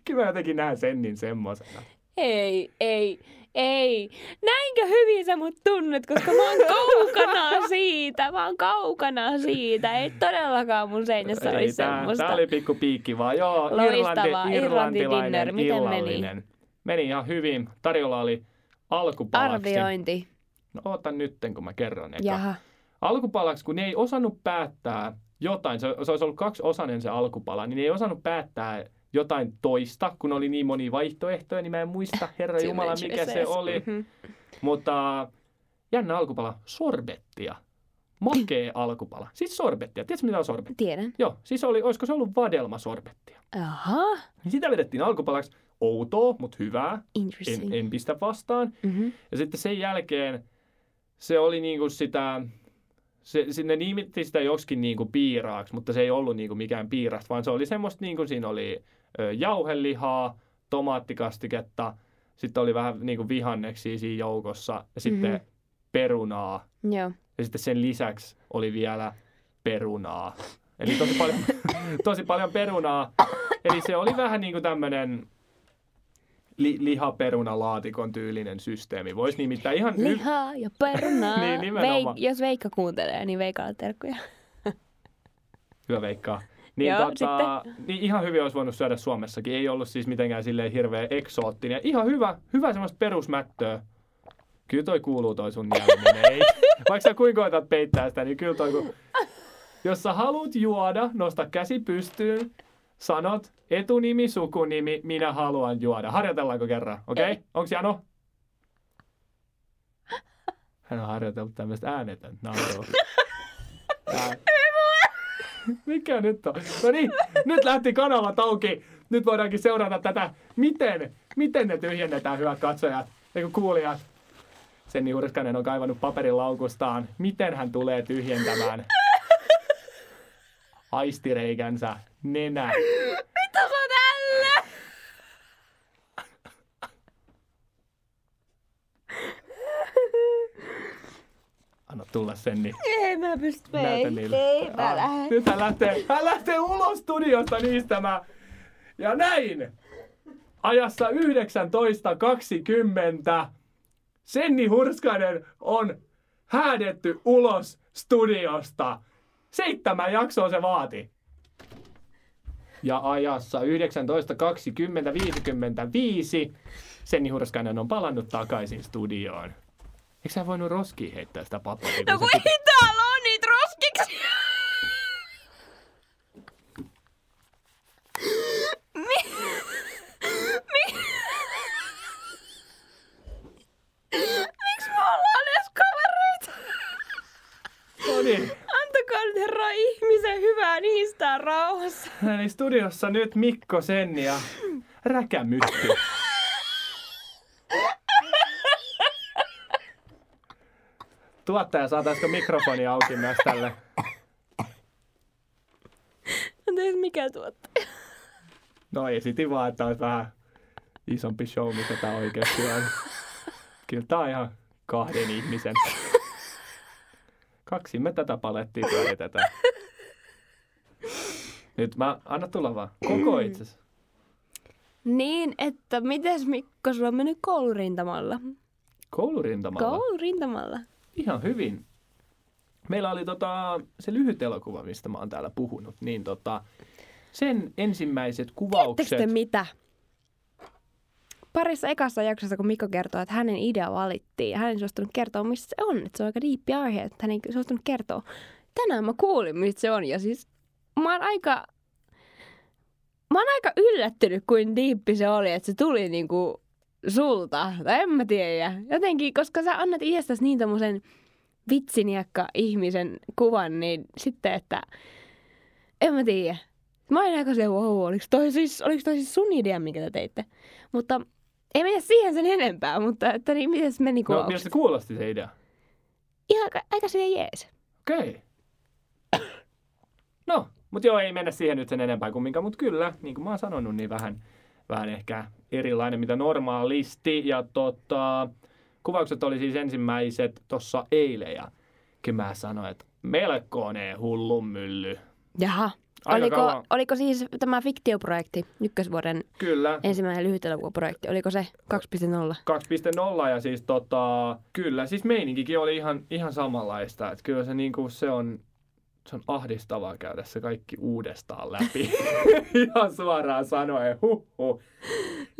S2: kyllä mä jotenkin näen sen niin semmosena.
S3: Ei, ei, ei. Näinkö hyvin sä mut tunnet, koska mä oon kaukana [LAUGHS] siitä. Mä oon kaukana siitä. Ei todellakaan mun seinässä
S2: Ei,
S3: olisi
S2: tää,
S3: semmoista.
S2: tää oli pikku piikki vaan. Joo,
S3: Loistavaa.
S2: Irlanti,
S3: Irlanti
S2: irlantilainen
S3: dinner. Miten meni?
S2: illallinen. Meni ihan hyvin. Tarjolla oli alkupalaksi.
S3: Arviointi.
S2: No oota nytten, kun mä kerron. Eka.
S3: Jaha.
S2: alkupalaksi, kun ne ei osannut päättää jotain, se, se olisi ollut kaksi osainen se alkupala, niin ne ei osannut päättää jotain toista, kun oli niin monia vaihtoehtoja, niin mä en muista, herra Jumala, mikä se oli.
S3: Mhm.
S2: Mutta jännä alkupala, sorbettia. Makee alkupala. Siis sorbettia. Tiedätkö mitä on sorbetti?
S3: Tiedän.
S2: Joo, siis oli, olisiko se ollut vadelmasorbettia.
S3: Aha.
S2: Niin sitä vedettiin alkupalaksi. Outoa, mutta hyvää. En, en pistä vastaan.
S3: Mhm.
S2: Ja sitten sen jälkeen se oli niinku sitä, se, se, ne nimitti sitä joksikin niinku piiraaksi, mutta se ei ollut niinku mikään piiras, vaan se oli semmoista, niinku siinä oli jauhelihaa, tomaattikastiketta, sitten oli vähän niinku vihanneksia siinä joukossa ja sitten
S3: Mhm.
S2: perunaa.
S3: Joo.
S2: Ja sitten sen lisäksi oli vielä perunaa. Eli tosi paljon, [LAUGHS] tosi paljon perunaa. Eli se oli vähän niin kuin tämmöinen li, lihaperunalaatikon tyylinen systeemi. Voisi nimittäin ihan...
S3: Lihaa ja perunaa. [LAUGHS]
S2: Niin, nimenomaan.
S3: Veik- jos Veikka kuuntelee, niin Veikalle terkkuja.
S2: Hyvä veikkaa. Niin,
S3: Joo,
S2: tota, niin ihan hyvin olisi voinut syödä Suomessakin. Ei ollut siis mitenkään silleen hirveä eksoottinen. Ihan hyvä, hyvä semmoista perusmättöä. Kyllä toi kuuluu toi sun jälminen. Ei. [LAUGHS] Vaikka sä kuinka koetat peittää sitä, niin kyllä toi kun... Jos sä haluat juoda, nosta käsi pystyyn, sanot etunimi, sukunimi, minä haluan juoda. Harjoitellaanko kerran, okei? Okay?
S3: Ei.
S2: Onks Jano? Hän on harjoitellut tämmöistä äänetöntä naurua. [LAUGHS] [LAUGHS] Mikä nyt on? No niin, nyt lähti kanavat auki. Nyt voidaankin seurata tätä, miten Miten ne tyhjennetään, hyvät katsojat? Eikö kuulijat? Senni Hurskanen on kaivannut paperin laukustaan. Miten hän tulee tyhjentämään aistireikänsä nenä?
S3: Mitä sä tällä?
S2: Tulla Senni.
S3: Ei mä pysty.
S2: Niille.
S3: Ei mä
S2: Ah,
S3: lähden.
S2: Nyt hän lähtee, hän lähtee ulos studiosta niistämään. Ja näin. Ajassa 19.20 Senni Hurskanen on häädetty ulos studiosta. Seitsemän jaksoa se vaati. Ja ajassa 19.20.55 Senni Hurskanen on palannut takaisin studioon. Eikö sä voinut roskiin heittää sitä paperia?
S3: No kun ei täällä on niitä roskiksi. Mi- mi- Miksi me ollaan edes kavereita?
S2: No niin.
S3: Antakaa nyt herra ihmisen hyvää niistä rauhassa.
S2: Eli studiossa nyt Mikko Senni ja Räkämykky. Tuottaja, saataisiko mikrofoni auki myös tälle?
S3: Anteeksi, mikä tuottaja?
S2: No esitin vaan, että olisi vähän isompi show, mitä tämä oikeasti on. Kyllä tämä on ihan kahden ihmisen. Kaksi me tätä palettia pyöritetään. Nyt mä, anna tulla vaan. Koko itses.
S3: Niin, että mites Mikko, sulla on mennyt koulurintamalla?
S2: Koulurintamalla.
S3: Koulurintamalla.
S2: Ihan hyvin. Meillä oli tota, se lyhyt elokuva, mistä mä oon täällä puhunut, niin tota, sen ensimmäiset kuvaukset...
S3: Tiedättekö te mitä? Parissa ekassa jaksossa, kun Mikko kertoo, että hänen idea valittiin ja hän ei suostunut kertoa, mistä se on. Että se on aika diippi aihe, että hän ei suostunut kertoa. Tänään mä kuulin, mistä se on. Ja siis mä oon aika, mä oon aika yllättynyt, kuin diippi se oli, että se tuli niinku sulta. Tai en mä tiedä. Jotenkin, koska sä annat itsestäsi niin tommosen vitsiniekka ihmisen kuvan, niin sitten, että en mä tiedä. Mä olin aika se, wow, oliko toi siis, oliko toi siis sun idea, minkä te teitte? Mutta ei mennä siihen sen enempää, mutta että niin, miten se meni
S2: No,
S3: kuvaukset?
S2: miltä se kuulosti se idea?
S3: Ihan aika, aika silleen jees.
S2: Okei. [COUGHS] No, mutta joo, ei mennä siihen nyt sen enempää kumminkaan, mutta kyllä, niin kuin mä oon sanonut, niin vähän, vähän ehkä erilainen mitä normaalisti. Ja tota, kuvaukset oli siis ensimmäiset tuossa eilen ja kyllä mä sanoin, että melkoinen hullun mylly.
S3: Jaha.
S2: Aika
S3: Oliko,
S2: kauan.
S3: oliko siis tämä fiktioprojekti, ykkösvuoden
S2: Kyllä,
S3: ensimmäinen lyhyt elokuvaprojekti, oliko se 2.0?
S2: 2.0 ja siis tota, kyllä, siis meininkikin oli ihan, ihan samanlaista. Että kyllä se, niinku, se on, se on ahdistavaa käydä se kaikki uudestaan läpi. [LAUGHS] ihan suoraan sanoen, huhhuh.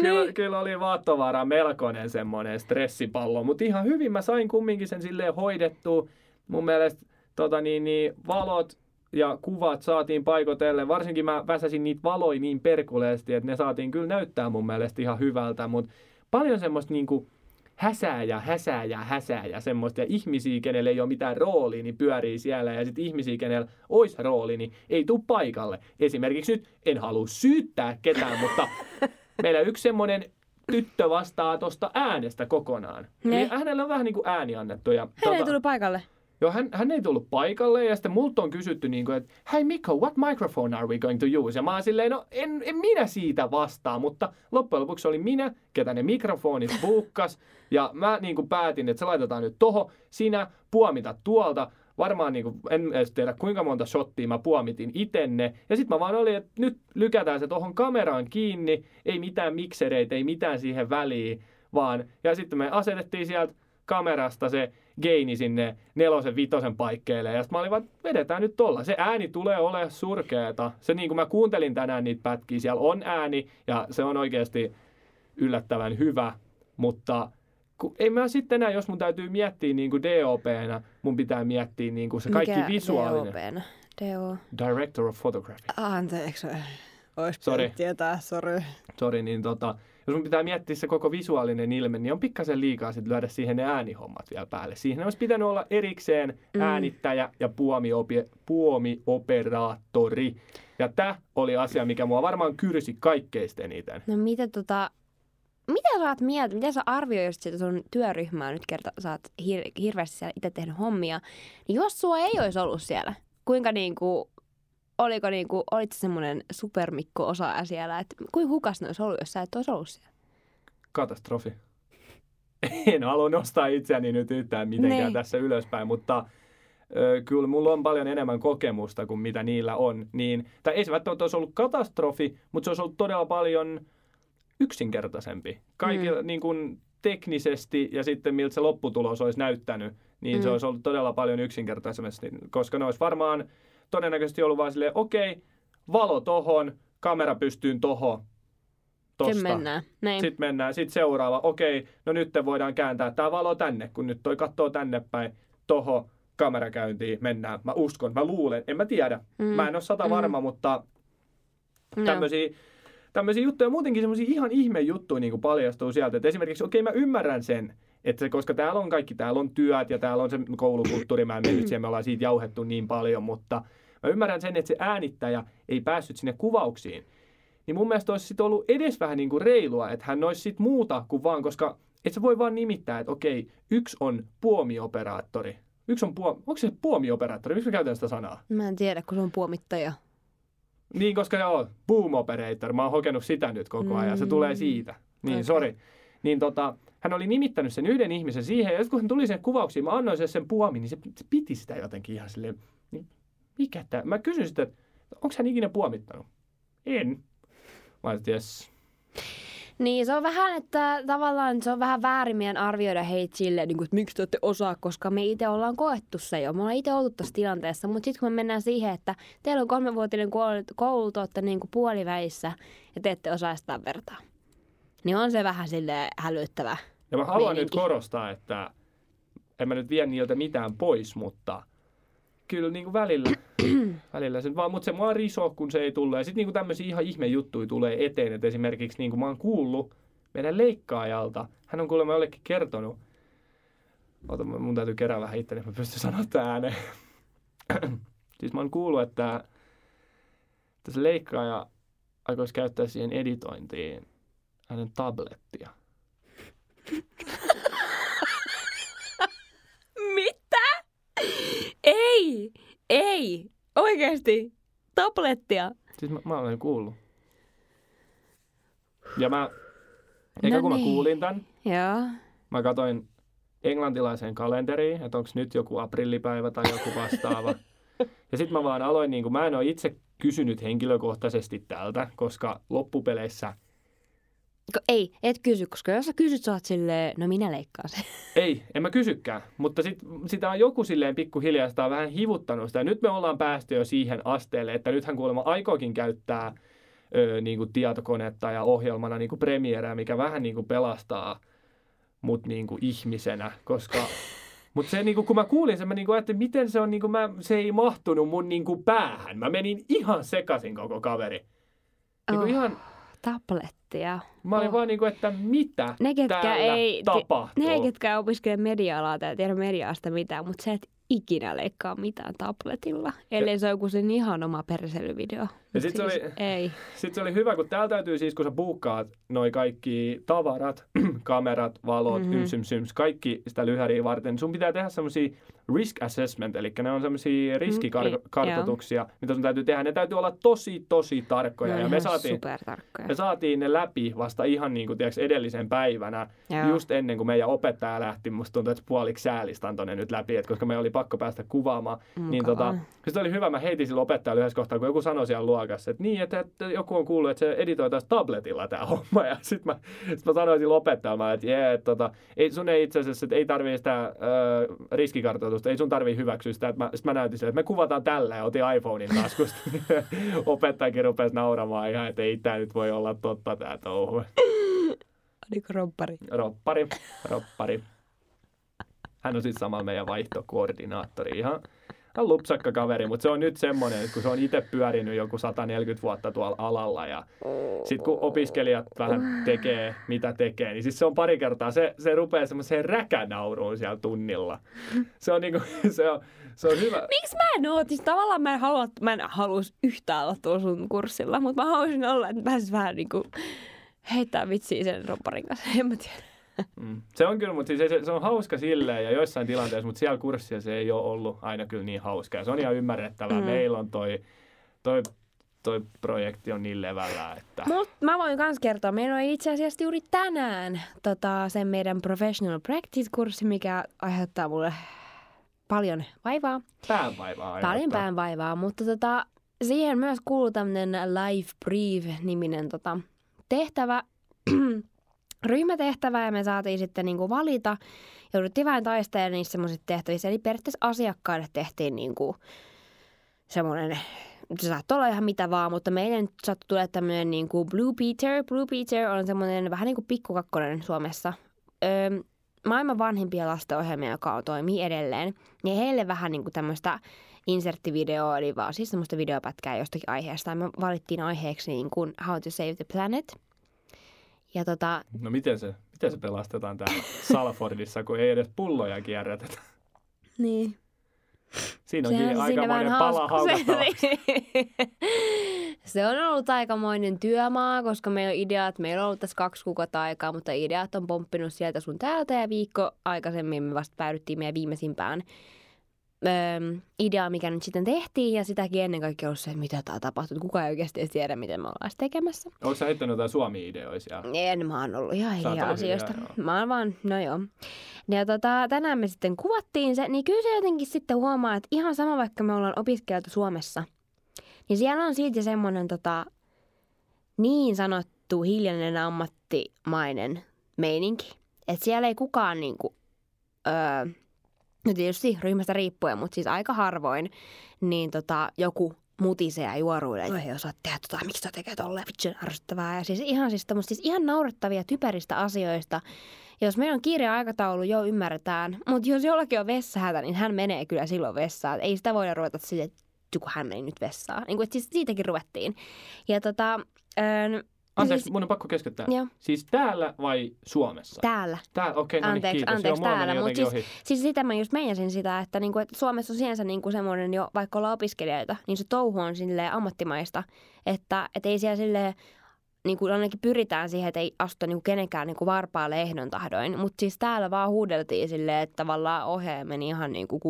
S2: Kyllä,
S3: Niin.
S2: kyllä oli Vaattovaara melkoinen semmoinen stressipallo, mutta ihan hyvin mä sain kumminkin sen silleen hoidettua. Mun mielestä tota, niin, niin, valot ja kuvat saatiin paikotelle. Varsinkin mä väsäsin niitä valoja niin perkuleesti, että ne saatiin kyllä näyttää mun mielestä ihan hyvältä, mutta paljon semmoista niinku häsää ja häsää ja häsää ja semmoista. Ja ihmisiä, kenelle ei ole mitään roolia, niin pyörii siellä. Ja sitten ihmisiä, kenellä olisi rooli, niin ei tule paikalle. Esimerkiksi nyt, en halua syyttää ketään, mutta [LAUGHS] meillä yksi semmoinen tyttö vastaa tuosta äänestä kokonaan.
S3: Ne.
S2: Niin hänellä on vähän niin kuin ääni annettu. Ja,
S3: Hän ei tullut paikalle.
S2: Joo, hän, hän ei tullut paikalle ja sitten multa on kysytty, niin kuin, että hei Mikko, what microphone are we going to use? Ja mä oon silleen, no en, en minä siitä vastaa, mutta loppujen lopuksi oli minä, ketä ne mikrofonit buukkas. Ja mä niin kuin päätin, että se laitetaan nyt toho, sinä puomita tuolta. Varmaan niin kuin, en edes tiedä kuinka monta shottia mä puomitin itenne. Ja sitten mä vaan olin, että nyt lykätään se tohon kameraan kiinni, ei mitään miksereitä, ei mitään siihen väliin, vaan. Ja sitten me asetettiin sieltä kamerasta se geini sinne nelosen, vitosen paikkeille. Ja sitten mä olin vaan, että vedetään nyt tolla. Se ääni tulee olemaan surkeeta. Se niin kuin mä kuuntelin tänään niitä pätkiä, siellä on ääni ja se on oikeasti yllättävän hyvä. Mutta kun, ei mä sitten enää, jos mun täytyy miettiä niin kuin DOPnä, mun pitää miettiä niin kuin se kaikki
S3: Mikä
S2: visuaalinen.
S3: DOP:nä? DO.
S2: Director of Photography.
S3: Anteeksi. Ois pitänyt tietää, sori.
S2: Sori, niin tota, jos mun pitää miettiä se koko visuaalinen ilme, niin on pikkasen liikaa sit lyödä siihen ne äänihommat vielä päälle. Siihen olisi pitänyt olla erikseen
S3: Mm.
S2: äänittäjä ja puomiopi- puomioperaattori. Ja tämä oli asia, mikä mua varmaan kyrsi kaikkein eniten.
S3: No mitä tota, mitä sä oot mieltä, mitä sä arvioisit sitä sun työryhmää nyt kerta, sä oot hir- hirveästi siellä itse tehnyt hommia, niin jos sua ei olisi ollut siellä, kuinka niinku, oliko niinku, olit semmoinen supermikko osaaja siellä, että kuinka hukas ne olisi ollut, jos sä et olisi ollut siellä?
S2: Katastrofi. [LAUGHS] En halua nostaa itseäni nyt yhtään mitenkään
S3: Niin.
S2: tässä ylöspäin, mutta ö, kyllä mulla on paljon enemmän kokemusta kuin mitä niillä on. Niin, tai ei se välttämättä olisi ollut katastrofi, mutta se olisi ollut todella paljon yksinkertaisempi. Kaikilla mm. niin kuin, teknisesti ja sitten miltä se lopputulos olisi näyttänyt, niin mm. se olisi ollut todella paljon yksinkertaisemmin, koska ne olisi varmaan todennäköisesti ollut vaan silleen, okei, valo tohon, kamera pystyyn tohon, tosta.
S3: Sen mennään. Näin.
S2: Sitten mennään, sitten seuraava, okei, no nyt voidaan kääntää tämä valo tänne, kun nyt toi katsoo tänne päin, toho kamerakäyntiin, mennään. Mä uskon, mä luulen, en mä tiedä. Mm. Mä en ole sata varma, mm. mutta tämmöisiä tämmöisiä juttuja, muutenkin semmoisia ihan ihme juttuja niin paljastuu sieltä. Et esimerkiksi, okei, mä ymmärrän sen, että se, koska täällä on kaikki, täällä on työt ja täällä on se koulukulttuuri, mä en mennyt [CLEARS THROAT] siihen, me ollaan siitä jauhettu niin paljon, mutta mä ymmärrän sen, että se äänittäjä ei päässyt sinne kuvauksiin. Niin mun mielestä olisi sit ollut edes vähän niin kuin reilua, että hän olisi sit muuta kuin vaan, koska et sä voi vaan nimittää, että okei, yksi on puomioperaattori. Yksi on puo... Onko se puomioperaattori? Miksi mä käytän sitä sanaa?
S3: Mä en tiedä, kun se on puomittaja.
S2: Niin, koska joo, boom operator, mä oon hokenut sitä nyt koko ajan, se tulee siitä. Niin,
S3: Okei.
S2: sorry. Niin tota, hän oli nimittänyt sen yhden ihmisen siihen, ja sitten kun hän tuli sen kuvauksiin, mä annoin sen sen puomin, niin se, se piti sitä jotenkin ihan silleen, niin mikä tää? Mä kysyin sitä, että onko hän ikinä puomittanut? En. Mä ajattelin, jes.
S3: Niin, se on vähän, että tavallaan se on vähän väärin meidän arvioida heitä silleen, niin kuin, että miksi te ette osaa, koska me itse ollaan koettu se jo. Me ollaan itse ollut tässä tilanteessa, mutta sitten kun me mennään siihen, että teillä on kolmevuotinen koulu, koulu te olette niin kuin puoliväissä ja te ette osaa sitä vertaa. Niin on se vähän sille hälyttävä.
S2: Ja mä haluan
S3: Meininki.
S2: nyt korostaa, että en mä nyt vie niiltä mitään pois, mutta kyllä niin kuin välillä, [CLEARS THROAT] välillä sen vaan, mutta se mua risoo, kun se ei tullut. Ja sitten niin tämmöisiä ihan ihme juttuja tulee eteen, että esimerkiksi niin kuin mä oon kuullut meidän leikkaajalta, hän on kuulemma jollekin kertonut, Ota, mun täytyy kerää vähän itteni, että mä pystyn sanoa tämän ääneen. [CLEARS THROAT] siis mä oon kuullut, että, se leikkaaja aikoisi käyttää siihen editointiin hänen tablettia. [CLEARS THROAT]
S3: Mitä? Ei! Ei! Oikeesti! Tablettia!
S2: Siis mä, mä olen kuullut. Ja mä, eikä
S3: No
S2: kun mä
S3: niin.
S2: kuulin tämän,
S3: Joo.
S2: mä katsoin englantilaiseen kalenteriin, että onko nyt joku aprillipäivä tai joku vastaava. [LAUGHS] ja sitten mä vaan aloin, niin kuin, mä en ole itse kysynyt henkilökohtaisesti tältä, koska loppupeleissä
S3: ei, et kysy, koska jos sä kysyt, sä oot silleen, no minä leikkaan sen. [LAUGHS]
S2: Ei, en mä kysykään, mutta sit, sitä on joku silleen pikkuhiljaa, sitä on vähän hivuttanut sitä. Ja nyt me ollaan päästy jo siihen asteelle, että nythän kuulemma aikoikin käyttää ö, niin kuin tietokonetta ja ohjelmana niin kuin Premiereä, mikä vähän niin kuin pelastaa mut niin kuin ihmisenä, koska... [LAUGHS] Mutta se, niin kuin, kun mä kuulin sen, mä niin kuin ajattelin, miten se on, niin kuin mä, se ei mahtunut mun niin kuin päähän. Mä menin ihan sekaisin koko kaveri. Niin kuin
S3: Oh.
S2: ihan,
S3: Tablettia.
S2: mä olin
S3: Oh.
S2: vaan niin kuin, että mitä
S3: Ne, ketkä
S2: täällä
S3: ei,
S2: tapahtuu?
S3: ne, ketkä opiskelee media-alaa tai tiedä mediasta mitään, mutta se et ikinä leikkaa mitään tabletilla, ellei se ole joku sen ihan oma perseilyvideo. Mut
S2: sit se oli-
S3: Ei.
S2: Sitten se oli hyvä, kun täällä täytyy siis, kun sä buukkaat noi kaikki tavarat, [CLEARS THROAT] kamerat, valot,
S3: Mhm.
S2: mm-hmm. yms, yms, yms, kaikki sitä lyhäriä varten, sun pitää tehdä semmoisia risk assessment, eli ne on semmoisia riskikartoituksia, mitä sun täytyy tehdä. Ne täytyy olla tosi, tosi tarkkoja.
S3: Ne on
S2: ja me saatiin, me saatiin ne läpi vasta ihan niin kuin, tiiäks, edellisen päivänä,
S3: Joo.
S2: just ennen kuin meidän opettaja lähti. Musta tuntuu, että puoliksi säälistä antoi ne nyt läpi, että koska me oli pakko päästä kuvaamaan. Niin
S3: Mukavaa.
S2: tota, se oli hyvä, mä heitin sille opettajalle yhdessä kohtaa, kun joku sanoi siellä luokassa, että niin, että, että joku on kuullut, että se editoi taas tabletilla tämä homma. Ja sitten mä, sit mä sanoin sille opettajalle, että jee, että tota, ei, sun ei itse asiassa, että ei tarvii sitä ö, riskikartoitusta, ei sun tarvii hyväksyä sitä. Että mä, näytin sille, että me kuvataan tällä ja otin iPhonein taskusta. [LAUGHS] Opettajakin rupesi nauramaan ihan, että ei tämä nyt voi olla totta tämä touhu.
S3: Oliko romppari?
S2: Roppari, roppari. Hän on sitten samalla meidän vaihtokoordinaattori. Ihan, ihan lupsakka kaveri, mutta se on nyt semmoinen, että kun se on itse pyörinyt joku 140 vuotta tuolla alalla ja sitten kun opiskelijat vähän tekee, mitä tekee, niin siis se on pari kertaa, se, se rupeaa semmoiseen räkänauruun siellä tunnilla. Se on niinku, [LAUGHS] se on, se on hyvä.
S3: Miksi mä en oo? Siis tavallaan mä en halua, mä en halus yhtään olla tuolla sun kurssilla, mutta mä haluaisin olla, että pääsis vähän niinku heittää vitsiä sen ropparin kanssa. [LAUGHS] En mä tiedä.
S2: Mm. Se on kyllä, mutta siis se, se on hauska silleen ja joissain tilanteissa, mutta siellä kurssilla se ei ole ollut aina kyllä niin hauska. Ja se on ihan ymmärrettävää.
S3: Mm.
S2: Meillä on toi, toi, toi projekti on niin levällä, että...
S3: Mut mä voin kans kertoa, meillä on itse asiassa juuri tänään tota, sen meidän professional practice-kurssi, mikä aiheuttaa mulle paljon vaivaa.
S2: Päänvaivaa
S3: Paljon
S2: aiheuttaa.
S3: päänvaivaa, mutta tota, siihen myös kuuluu tämmöinen Life Brief-niminen tota, tehtävä, ryhmätehtävä ja me saatiin sitten niinku valita. Jouduttiin vähän taistelemaan niissä semmoisissa tehtävissä. Eli periaatteessa asiakkaille tehtiin niinku semmoinen, se saattoi olla ihan mitä vaan, mutta meille nyt sattui tulla tämmöinen niinku Blue Peter. Blue Peter on semmoinen vähän niin kuin pikkukakkonen Suomessa. Öö, maailman vanhimpia lastenohjelmia, joka on, toimii edelleen. Ja heille vähän niin kuin tämmöistä inserttivideoa, eli vaan siis semmoista videopätkää jostakin aiheesta. Me valittiin aiheeksi niin kuin How to Save the Planet. Ja tota,
S2: No miten se, miten se pelastetaan täällä Salfordissa, kun ei edes pulloja kierrätetä?
S3: niin.
S2: Siinä onkin
S3: Sehän se
S2: aikamoinen
S3: vähän
S2: pala
S3: hauska-
S2: haukattavaksi. [LAUGHS]
S3: Se on ollut aikamoinen työmaa, koska meillä on ideat, meillä on ollut tässä kaksi kuukautta aikaa, mutta ideat on pomppinut sieltä sun täältä ja viikko aikaisemmin me vasta päädyttiin meidän viimeisimpään öö, ideaan, mikä nyt sitten tehtiin ja sitäkin ennen kaikkea ollut se, että mitä tämä tapahtuu. Kukaan ei oikeasti edes tiedä, miten me ollaan tekemässä.
S2: Onko sä heittänyt jotain Suomi-ideoisia?
S3: En, mä oon ollut ihan hiljaa
S2: hiljaa,
S3: asioista.
S2: joo.
S3: Mä oon vaan, no joo. Ja tota, tänään me sitten kuvattiin se, niin kyllä se jotenkin sitten huomaa, että ihan sama vaikka me ollaan opiskeltu Suomessa, niin siellä on silti semmoinen tota, niin sanottu hiljainen ammattimainen meininki. Että siellä ei kukaan niinku, öö, no tietysti ryhmästä riippuen, mutta siis aika harvoin, niin tota, joku mutisee ja juoruilee, ei osaa tehdä tota, miksi sä tekee tolleen, vitsi on ärsyttävää. Ja siis ihan, siis, tommoista, siis ihan naurettavia typeristä asioista. Jos meillä on kiire aikataulu, jo ymmärretään. Mutta jos jollakin on vessahätä, niin hän menee kyllä silloin vessaan. Ei sitä voida ruveta sille, että kun hän ei nyt vessaa. Niin kuin, siis siitäkin ruvettiin. Ja tota, öö,
S2: Anteeksi,
S3: siis-
S2: mun on pakko keskeyttää.
S3: Joo.
S2: Siis täällä vai Suomessa?
S3: täällä.
S2: Täällä, okei, no niin,
S3: Anteeksi,
S2: kiitos.
S3: anteeksi
S2: Joo,
S3: täällä, mutta siis,
S2: ohi.
S3: siis sitä mä just meinasin sitä, että, niinku, että Suomessa on sinänsä niinku semmoinen jo, vaikka ollaan opiskelijoita, niin se touhu on silleen ammattimaista, että et ei siellä silleen, niin kuin ainakin pyritään siihen, että ei astuta niin kenenkään niin varpaalle ehdon tahdoin. Mutta siis täällä vaan huudeltiin silleen, että tavallaan ohjaaja meni ihan niin kuin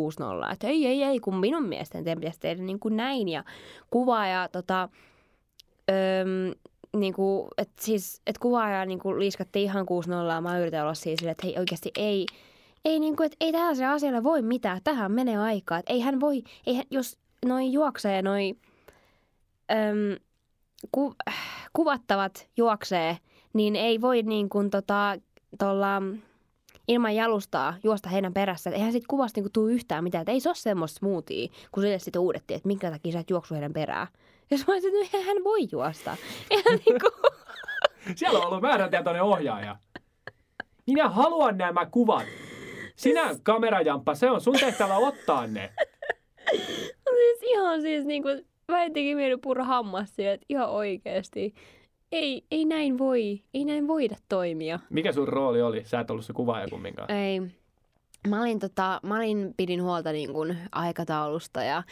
S3: 6-0. Että ei, ei, ei, kun minun mielestäni teidän pitäisi tehdä niin kuin näin. Ja kuvaaja, tota, öm, niin kuin, että siis, että kuvaaja niin kuin liiskattiin ihan 6-0. Mä yritän olla siis että hei oikeasti ei, ei, niin kuin, että ei tällaiselle asialle voi mitään. Tähän menee aikaa. Että ei hän voi, ei hän, jos noi juoksee, noi öm, ku, kuvattavat juoksee, niin ei voi niin kuin tota, tolla, ilman jalustaa juosta heidän perässä. Et eihän siitä kuvasta niin tule yhtään mitään. Et ei se ole semmoista smoothia, kun sille sitten uudettiin, että minkä takia sä et juoksu heidän perään. Ja mä olisin, että no hän voi juosta. Eihän niin kuin, [LAUGHS]
S2: Siellä on ollut määrätietoinen ohjaaja. Minä haluan nämä kuvat. Sinä kamerajamppa, se on sun tehtävä ottaa ne. [LAUGHS]
S3: siis ihan siis niin kuin, mä jotenkin mieli purra hammas että ihan oikeasti. Ei, ei näin voi, ei näin voida toimia.
S2: Mikä sun rooli oli? Sä et ollut se kuvaaja kumminkaan.
S3: Ei. Mä olin, tota, mä olin, pidin huolta niin kuin aikataulusta ja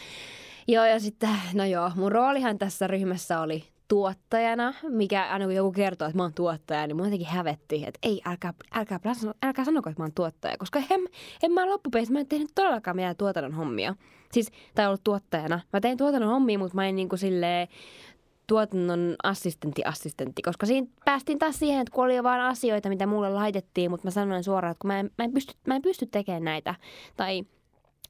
S3: joo ja sitten, no joo, mun roolihan tässä ryhmässä oli tuottajana, mikä aina kun joku kertoo, että mä oon tuottaja, niin mun jotenkin hävetti, että ei, älkää, älkää, älkää, sanoko, että mä oon tuottaja, koska en, en mä loppupeleissä, mä en tehnyt todellakaan mitään tuotannon hommia. Siis, tai ollut tuottajana. Mä tein tuotannon hommia, mutta mä en niin kuin silleen, tuotannon assistentti assistentti, koska siinä päästiin taas siihen, että kun oli jo vaan asioita, mitä mulle laitettiin, mutta mä sanoin suoraan, että kun mä en, mä en, pysty, mä en pysty tekemään näitä, tai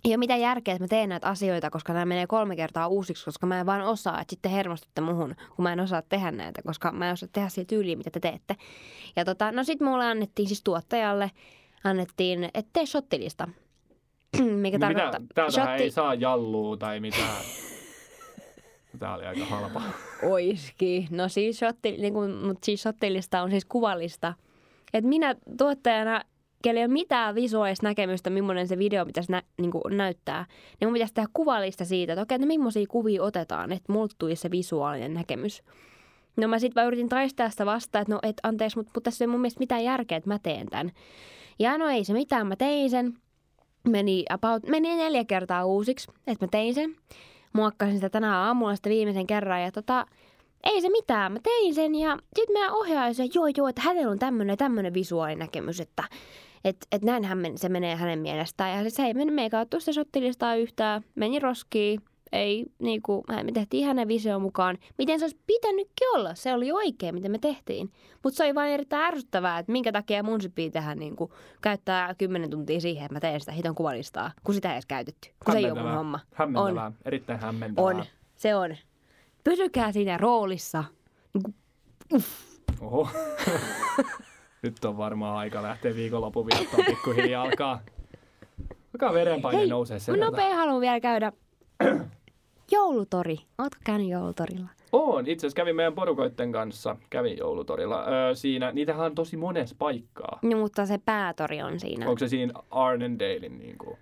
S3: ei ole mitään järkeä, että mä teen näitä asioita, koska nämä menee kolme kertaa uusiksi, koska mä en vaan osaa, että sitten hermostutte muhun, kun mä en osaa tehdä näitä, koska mä en osaa tehdä siitä tyyliä, mitä te teette. Ja tota, no sit mulle annettiin siis tuottajalle, annettiin, että tee shottilista. [CLEARS THROAT] Mikä
S2: Niin
S3: tarkoittaa...
S2: mitä, täältähän ei saa jallua tai mitään. Tää oli aika halpa.
S3: Oiski. No siis, shotti, niin kuin, mutta siis shottilista on siis kuvallista. Et minä tuottajana, kellä ei ole mitään visuaalista näkemystä, millainen se video pitäisi nä, niin kuin näyttää, niin mun pitäisi tehdä kuvallista siitä, että okei, no millaisia kuvia otetaan, että mulle se visuaalinen näkemys. No mä sitten yritin taistella sitä vastaan, että no et anteeksi, mutta, mutta tässä ei mun mielestä mitään järkeä, että mä teen tämän. Ja no ei se mitään, mä tein sen. Meni, about, meni neljä kertaa uusiksi, että mä tein sen muokkasin sitä tänään aamulla sitä viimeisen kerran. Ja tota, ei se mitään, mä tein sen ja sitten mä ohjaaja se, joo joo, että hänellä on tämmöinen tämmöinen visuaalinäkemys, että et, et näinhän men, se menee hänen mielestään. Ja se ei mennyt meikä ottu sitä shottilistaa yhtään, meni roskiin, ei, niinku, me tehtiin hänen visioon mukaan. Miten se olisi pitänytkin olla? Se oli oikein, mitä me tehtiin. Mutta se oli vain erittäin ärsyttävää, että minkä takia mun pitää tehdä niinku, käyttää kymmenen tuntia siihen, että mä teen sitä hiton kuvalistaa, kun sitä ei edes käytetty. Kun se ei ole mun homma.
S2: Hämmentävää, on. erittäin hämmentävää.
S3: On, se on. Pysykää siinä roolissa. Niinku,
S2: uff. Oho. [LAUGHS] Nyt on varmaan aika lähteä viikonlopun viettoon pikkuhiljaa alkaa. Alkaa verenpaine Hei, nousee sen.
S3: nopea haluan vielä käydä [CLEARS THROAT] Joulutori. Ootko käynyt joulutorilla?
S2: Oon. Itse asiassa kävin meidän porukoitten kanssa. Kävin joulutorilla. Öö, siinä, niitähän on tosi monessa paikkaa.
S3: No, mutta se päätori on siinä.
S2: Onko se siinä Arnendalein niin kuin,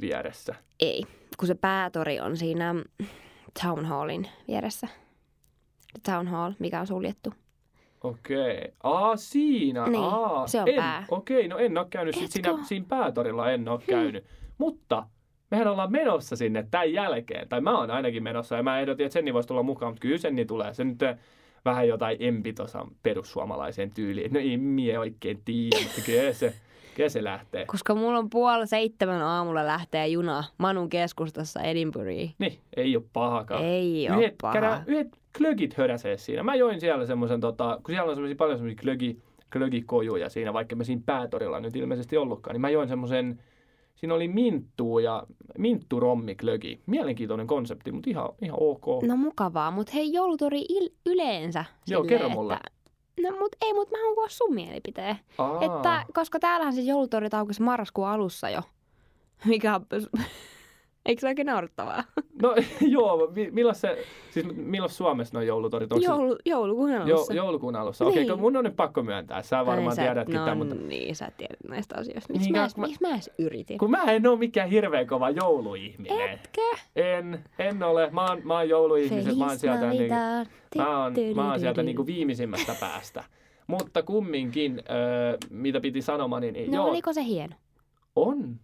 S2: vieressä?
S3: Ei, kun se päätori on siinä Town Hallin vieressä. Town Hall, mikä on suljettu.
S2: Okei. Aa, siinä.
S3: Niin,
S2: Aa,
S3: se on
S2: en,
S3: pää.
S2: Okei, no en ole käynyt. Sit siinä, siinä päätorilla en ole hmm. käynyt. Mutta mehän ollaan menossa sinne tämän jälkeen. Tai mä oon ainakin menossa ja mä ehdotin, että Senni voisi tulla mukaan, mutta kyllä Senni tulee. Se nyt vähän jotain empitosa perussuomalaiseen tyyliin. No ei mie oikein tiedä, mutta kyllä se, kyllä se lähtee.
S3: Koska mulla on puoli seitsemän aamulla lähtee juna Manun keskustassa Edinburghiin.
S2: Niin, ei ole pahakaan.
S3: Ei ole paha. Käydään,
S2: yhdet klögit höräsee siinä. Mä join siellä semmoisen, tota, kun siellä on semmoisia paljon semmoisia klögi, klögikojuja siinä, vaikka me siinä päätorilla nyt ilmeisesti ollutkaan, niin mä join semmoisen Siinä oli minttu ja minttu rommi klögi. Mielenkiintoinen konsepti, mutta ihan, ihan ok.
S3: No mukavaa, mutta hei joulutori il- yleensä.
S2: Joo, kerro mulle. Että...
S3: No mut ei, mut mä haluan kuulla sun mielipiteen. Että, koska täällähän se joulutori aukesi marraskuun alussa jo. Mikä on Eikö se oikein naurettavaa? [LAUGHS]
S2: No [LAUGHS] joo, milloin se, siis milloin Suomessa noin joulutorit?
S3: Onko Joulu, joulukuun alussa.
S2: Jo, joulukuun alussa. Niin. Okei, okay, mun on nyt pakko myöntää. Sä varmaan sä, tiedätkin
S3: no,
S2: tämän, mutta...
S3: niin, sä tiedät näistä asioista. Miksi niin, mä, mä, mä edes yritin?
S2: Kun mä en ole mikään hirveän kova jouluihminen.
S3: Etkö?
S2: En, en ole. Mä oon, mä oon jouluihminen. Mä oon sieltä, niin, mä oon, mä oon sieltä niin viimeisimmästä päästä. Mutta kumminkin, äh, mitä piti sanomaan, niin...
S3: No joo, oliko se hieno?
S2: On.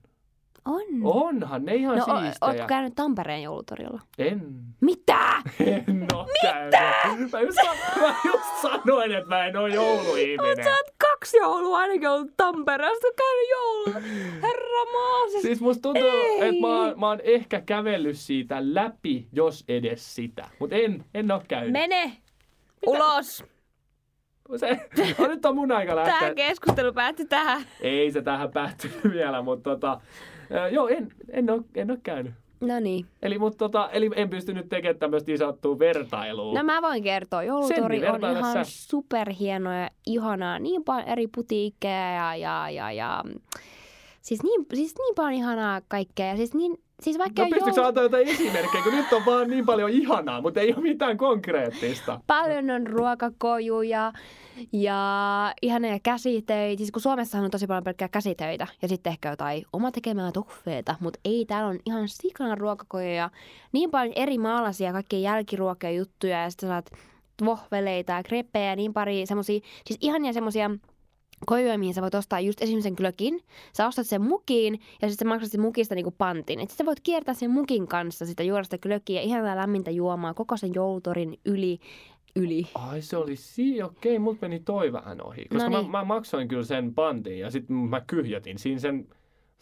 S3: On.
S2: Onhan ne ihan no, siistejä.
S3: Ootko käynyt Tampereen joulutorilla?
S2: En.
S3: Mitä?
S2: En oo
S3: Mitä?
S2: käynyt. Mä just, mä just sanoin, että mä en oo jouluihminen.
S3: Sä oot kaksi joulua ainakin ollut Tampereesta käynyt joulua. Herra maa. Siis,
S2: siis musta tuntuu, että mä, mä oon ehkä kävellyt siitä läpi, jos edes sitä. Mut en, en oo käynyt.
S3: Mene! Mitä? Ulos!
S2: Se, on nyt on mun aika lähteä.
S3: Tämä keskustelu päättyi tähän.
S2: Ei se tähän päättynyt vielä, mutta tota, joo, en, en, ole, en ole käynyt.
S3: No niin.
S2: Eli, mutta tota, eli en pystynyt tekemään tämmöistä isottua vertailua.
S3: No mä voin kertoa. Joulutori on ihan superhieno ja ihanaa. Niin paljon eri putiikkeja ja, ja, ja, ja siis, niin, siis niin paljon ihanaa kaikkea. Ja siis niin, Siis vaikka
S2: no pystytkö joulu... antaa jotain esimerkkejä, kun nyt on vaan niin paljon ihanaa, mutta ei ole mitään konkreettista.
S3: Paljon on ruokakojuja ja ihania käsitöitä. Siis kun Suomessahan on tosi paljon pelkkää käsitöitä ja sitten ehkä jotain oma tekemää tuffeita, mutta ei, täällä on ihan sikana ruokakojuja. Niin paljon eri maalaisia, kaikkia jälkiruokia juttuja ja sitten saat vohveleita ja kreppejä ja niin pari semmosia, siis ihania semmosia kojuja, mihin sä voit ostaa just esimerkiksi sen glökin. Sä ostat sen mukiin ja sitten sä maksat sen mukista niinku pantin. Sitten sä voit kiertää sen mukin kanssa sitä juoda glökiä, ihan lämmintä juomaa koko sen joulutorin yli. Yli.
S2: Ai se oli si, okei, okay, mut meni toi vähän ohi. Koska no niin. mä, mä, maksoin kyllä sen pantin ja sitten mä kyhjötin siinä sen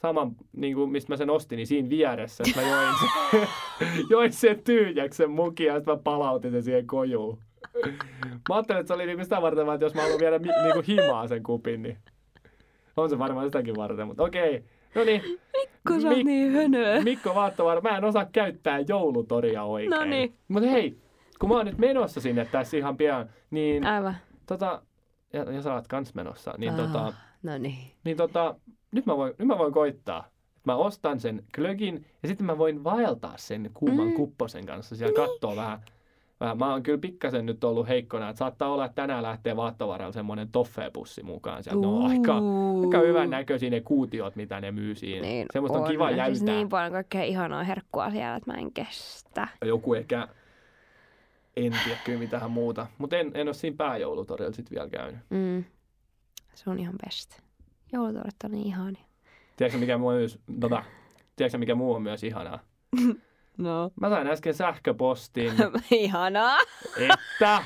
S2: saman, niin kuin, mistä mä sen ostin, niin siinä vieressä, että mä join [LAUGHS] sen, [LAUGHS] join sen tyhjäksi sen mukin ja sitten mä palautin sen siihen kojuun. Mä ajattelin, että se oli niinku sitä varten, että jos mä haluan viedä mi- niinku himaa sen kupin, niin on se varmaan sitäkin varten, mutta okei. No niin.
S3: Mikko, sä Mik- niin hönöä.
S2: Mikko Vaattovaara, mä en osaa käyttää joulutoria oikein.
S3: No niin.
S2: Mutta hei, kun mä oon nyt menossa sinne tässä ihan pian, niin...
S3: Aivan.
S2: Tota, ja, ja sä oot kans menossa, niin oh, tota...
S3: No niin.
S2: Niin tota, nyt mä voin, nyt mä voin koittaa. Mä ostan sen klögin ja sitten mä voin vaeltaa sen kuuman mm. kupposen kanssa siellä niin. kattoo vähän Vähän, mä oon kyllä pikkasen nyt ollut heikkona, että saattaa olla, että tänään lähtee vaattovaralla semmoinen toffeepussi mukaan. Sieltä ne on aika, aika hyvän näköisiä ne kuutiot, mitä ne myy siinä. Niin Semmoista on, on kiva jäytää. Siis
S3: niin paljon kaikkea ihanaa herkkua siellä, että mä en kestä.
S2: Joku ehkä, en tiedä kyllä mitään muuta. Mutta en, en ole siinä pääjoulutorilla sitten vielä käynyt.
S3: Mm. Se on ihan best. Joulutorit on niin ihania.
S2: Tiedätkö mikä muu, myös, tota, tiedätkö, mikä muu on myös ihanaa? [LAUGHS]
S3: No.
S2: Mä sain äsken sähköpostin, [LAUGHS]
S3: Ihanaa.
S2: että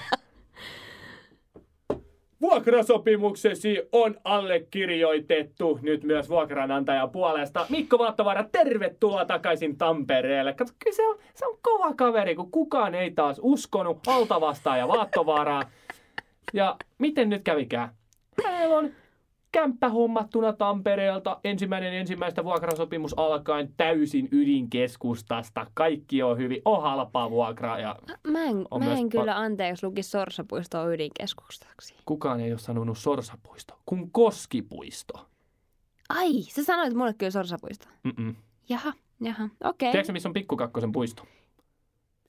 S2: vuokrasopimuksesi on allekirjoitettu nyt myös vuokranantajan puolesta. Mikko Vaattovaara, tervetuloa takaisin Tampereelle. Kato, kyllä se on, se on kova kaveri, kun kukaan ei taas uskonut Altavastaa ja Vaattovaaraa. Ja miten nyt kävikään? Hänellä on kämppä hommattuna Tampereelta. Ensimmäinen ensimmäistä vuokrasopimus alkaen täysin ydinkeskustasta. Kaikki on hyvin, on halpaa vuokraa ja
S3: Mä en,
S2: On
S3: mä en
S2: pa-
S3: kyllä anteeksi luki Sorsapuistoa ydinkeskustaksi.
S2: kukaan ei ole sanonut sorsapuisto, kun koskipuisto.
S3: Ai, sä sanoit mulle kyllä Sorsapuisto.
S2: Mm-mm.
S3: Jaha, jaha, okei.
S2: Tiedätkö, missä on pikkukakkosen puisto?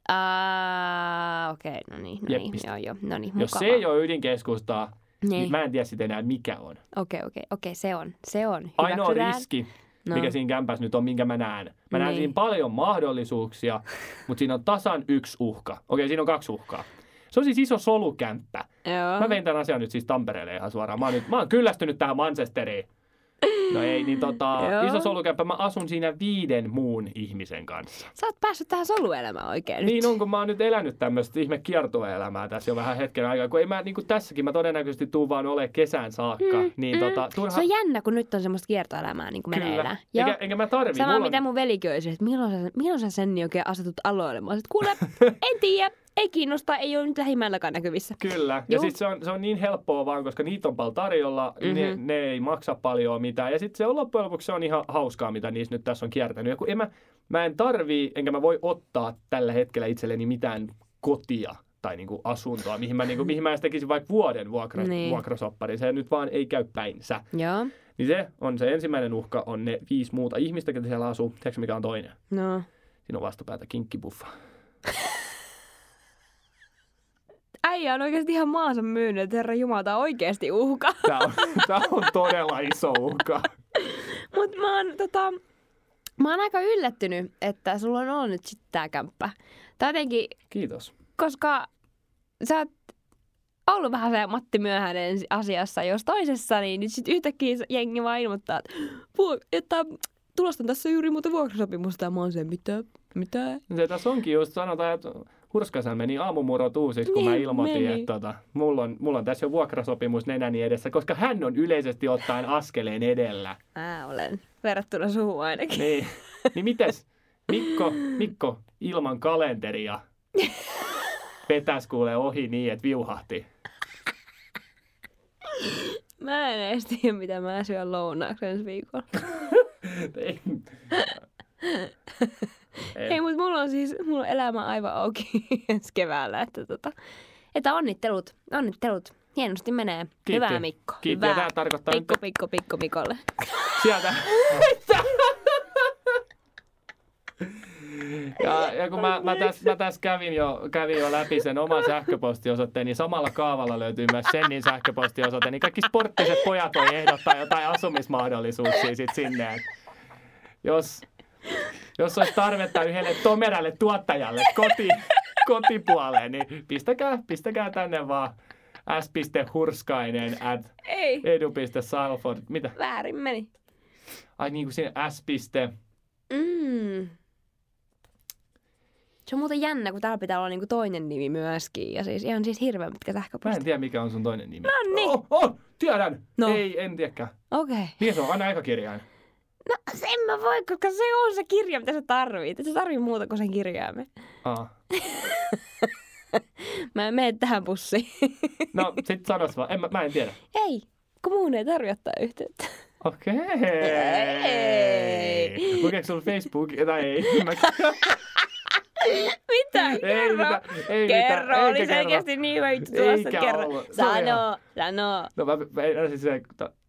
S3: Ah, okei, no niin, no niin, joo, joo, no niin,
S2: Jos se ei ole ydinkeskustaa, niin.
S3: Niin.
S2: mä en tiedä sitten enää mikä on.
S3: Okei, okei, okei, se on, se on.
S2: Ainoa riski,
S3: No.
S2: mikä siinä kämpässä nyt on, minkä mä näen. Mä näen
S3: Niin.
S2: siinä paljon mahdollisuuksia, mutta siinä on tasan yksi uhka. Okei, siinä on kaksi uhkaa. Se on siis iso solukämppä.
S3: Joo.
S2: Mä vein tämän asian nyt siis Tampereelle ihan suoraan. Mä oon, nyt, mä oon kyllästynyt tähän Manchesteriin. No ei, niin tota,
S3: Joo.
S2: iso solukämppä, mä asun siinä viiden muun ihmisen kanssa.
S3: Sä oot päässyt tähän soluelämään oikein
S2: Niin
S3: nyt.
S2: on, kun mä oon nyt elänyt tämmöistä ihme kiertoelämää tässä jo vähän hetken aikaa. Kun ei mä, niin kuin tässäkin, mä todennäköisesti tuun vaan ole kesään saakka. Mm, niin
S3: mm.
S2: tota, turha...
S3: Se on jännä, kun nyt on semmoista kiertoelämää niin kuin meneillään. Joo.
S2: Eikä, enkä mä tarvi.
S3: Sama
S2: mulla
S3: mitä mun velikin olisi, että milloin sä, milloin sä sen oikein asetut aloille. Mä olisin, että kuule, [LAUGHS] en tiedä, ei kiinnosta, ei ole nyt lähimmälläkään näkyvissä.
S2: Kyllä. Ja
S3: Juu.
S2: sitten se on, se on niin helppoa vaan, koska niitä on paljon tarjolla. Mm-hmm. Ne,
S3: Mhm.
S2: ne ei maksa paljon mitään. Ja sitten se on loppujen lopuksi se on ihan hauskaa, mitä niissä nyt tässä on kiertänyt. Ja kun en mä, mä en tarvii, enkä mä voi ottaa tällä hetkellä itselleni mitään kotia tai niinku asuntoa, mihin mä, niinku, mihin mä edes tekisin vaikka vuoden vuokra,
S3: Niin.
S2: vuokrasoppari. Se nyt vaan ei käy päinsä.
S3: Joo,
S2: Niin se on se ensimmäinen uhka, on ne viisi muuta ihmistä, ketä siellä asuu. Tiedätkö mikä on toinen?
S3: no.
S2: Siinä on vastapäätä kinkkibuffa.
S3: Äijä on oikeasti ihan maansa myynyt, että herra Jumala, tää on oikeasti uhka. [LAUGHS]
S2: Tämä on, tää on todella iso uhka.
S3: Mut mä oon, tota, mä oon aika yllättynyt, että sulla on ollut nyt sit tää kämppä. Jotenkin,
S2: Kiitos.
S3: koska sä oot ollut vähän se Matti Myöhäinen asiassa, jos toisessa, niin nyt sit yhtäkkiä jengi vaan ilmoittaa, että, että tulostan tässä juuri muuta vuokrasopimusta. Ja mä oon se, mitä, mitä?
S2: Se tässä onkin just, sanotaan, että Hurskasen meni aamumurot uusiksi, kun mä
S3: Niin,
S2: ilmoitin,
S3: meni.
S2: että tota, mulla, on, mulla on tässä jo vuokrasopimus nenäni edessä, koska hän on yleisesti ottaen askeleen edellä.
S3: Mä olen, verrattuna suhun ainakin.
S2: Niin, niin mites Mikko, Mikko ilman kalenteria vetäs kuule ohi niin, että viuhahti?
S3: Mä en edes tiedä, mitä mä syön lounaaksi ensi viikolla. [LAUGHS]
S2: Ei. Ei.
S3: Ei, mutta mulla on siis mulla on elämä aivan auki [LAUGHS] ensi keväällä. Että, tota, että onnittelut, onnittelut. Hienosti menee.
S2: Kiitti.
S3: Hyvää Mikko.
S2: Kiitti. Ja
S3: Hyvää.
S2: tää tarkoittaa
S3: Pikku,
S2: nyt-
S3: pikku, pikku Mikolle. [LAUGHS]
S2: sieltä. [LAUGHS] Ja, ja kun mä, mä tässä mä täs kävin, jo, kävin jo läpi sen oman sähköpostiosoitteen, niin samalla kaavalla löytyy myös Sennin sähköpostiosoite, niin kaikki sporttiset pojat voi ehdottaa jotain asumismahdollisuuksia sit sinne. Jos, jos olisi tarvetta yhdelle tomerälle tuottajalle koti, kotipuoleen, niin pistäkää, pistäkää tänne vaan s.hurskainen at
S3: Ei,
S2: edu.salford. Mitä?
S3: väärin meni.
S2: Ai niin kuin siinä s.
S3: Mm. Se on muuten jännä, kun täällä pitää olla niinku toinen nimi myöskin. Ja siis ihan siis hirveän pitkä
S2: Mä
S3: sähköposti.
S2: en tiedä, mikä on sun toinen nimi.
S3: No niin.
S2: Oh, oh, tiedän!
S3: No.
S2: Ei, en tiedäkään.
S3: Okei. Okay.
S2: Mikä se on? Anna aikakirjain.
S3: No sen mä voi, koska se on se kirja, mitä sä tarvit. Et sä tarvii muuta kuin sen kirjaimen.
S2: Aa.
S3: Mä en mene tähän pussiin.
S2: No, sit sanois vaan. En, mä, mä en tiedä.
S3: ei, kun muun ei tarvitse ottaa yhteyttä.
S2: Okei.
S3: Ei.
S2: Lukeeko sulla Facebook? Tai ei.
S3: Mitä?
S2: ei
S3: Kerro.
S2: mitään. Ei
S3: Kerro,
S2: mitään.
S3: oli
S2: Eikä kerro.
S3: selkeästi niin hyvä juttu että kerro. Sano, sano.
S2: No mä, mä en siis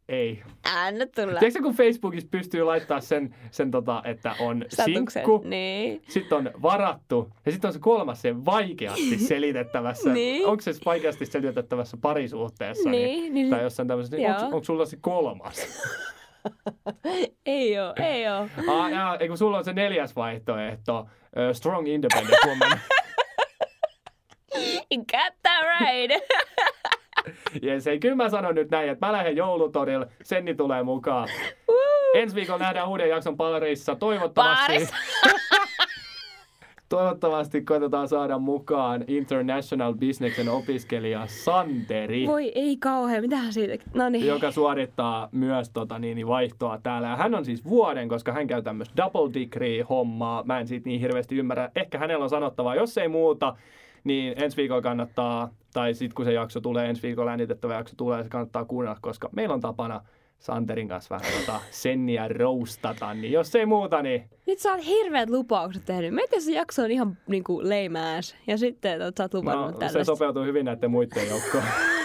S2: ei.
S3: Anna tulla.
S2: Tiedätkö kun Facebookissa pystyy laittaa sen, sen tota, että on
S3: Statuksen.
S2: sinkku,
S3: Niin.
S2: sitten on varattu ja sitten on se kolmas se vaikeasti [LAUGHS] selitettävässä.
S3: Niin.
S2: Onko se vaikeasti selitettävässä parisuhteessa?
S3: Niin, niin-
S2: tai jossain tämmöisessä. Niin onko, onko sulla se kolmas? [LAUGHS]
S3: Ei oo, ei oo. [LAUGHS]
S2: ah, ei kun sulla on se neljäs vaihtoehto. Uh, strong independent woman.
S3: You got that right. [LAUGHS]
S2: yes, ei, kyllä mä sanon nyt näin, että mä lähden joulutorille, Senni tulee mukaan.
S3: Woo.
S2: Ensi viikolla nähdään uuden jakson parissa, toivottavasti.
S3: Parissa. [LAUGHS]
S2: Toivottavasti koitetaan saada mukaan International Businessin opiskelija Santeri.
S3: Voi ei kauhean, mitähän siitä? No niin.
S2: Joka suorittaa myös tota, niin, niin vaihtoa täällä. Ja hän on siis vuoden, koska hän käy tämmöistä double degree hommaa. Mä en siitä niin hirveästi ymmärrä. Ehkä hänellä on sanottavaa, jos ei muuta, niin ensi viikolla kannattaa, tai sitten kun se jakso tulee, ensi viikolla äänitettävä jakso tulee, se kannattaa kuunnella, koska meillä on tapana Santerin kanssa vähän tota senniä roustata, niin jos ei muuta, niin...
S3: Nyt sä oot hirveät lupaukset tehnyt. Mietin, se jakso on ihan niinku ass. Ja sitten että sä oot lupannut
S2: no,
S3: tällaista.
S2: se sopeutuu hyvin näiden muiden joukkoon. [LAUGHS]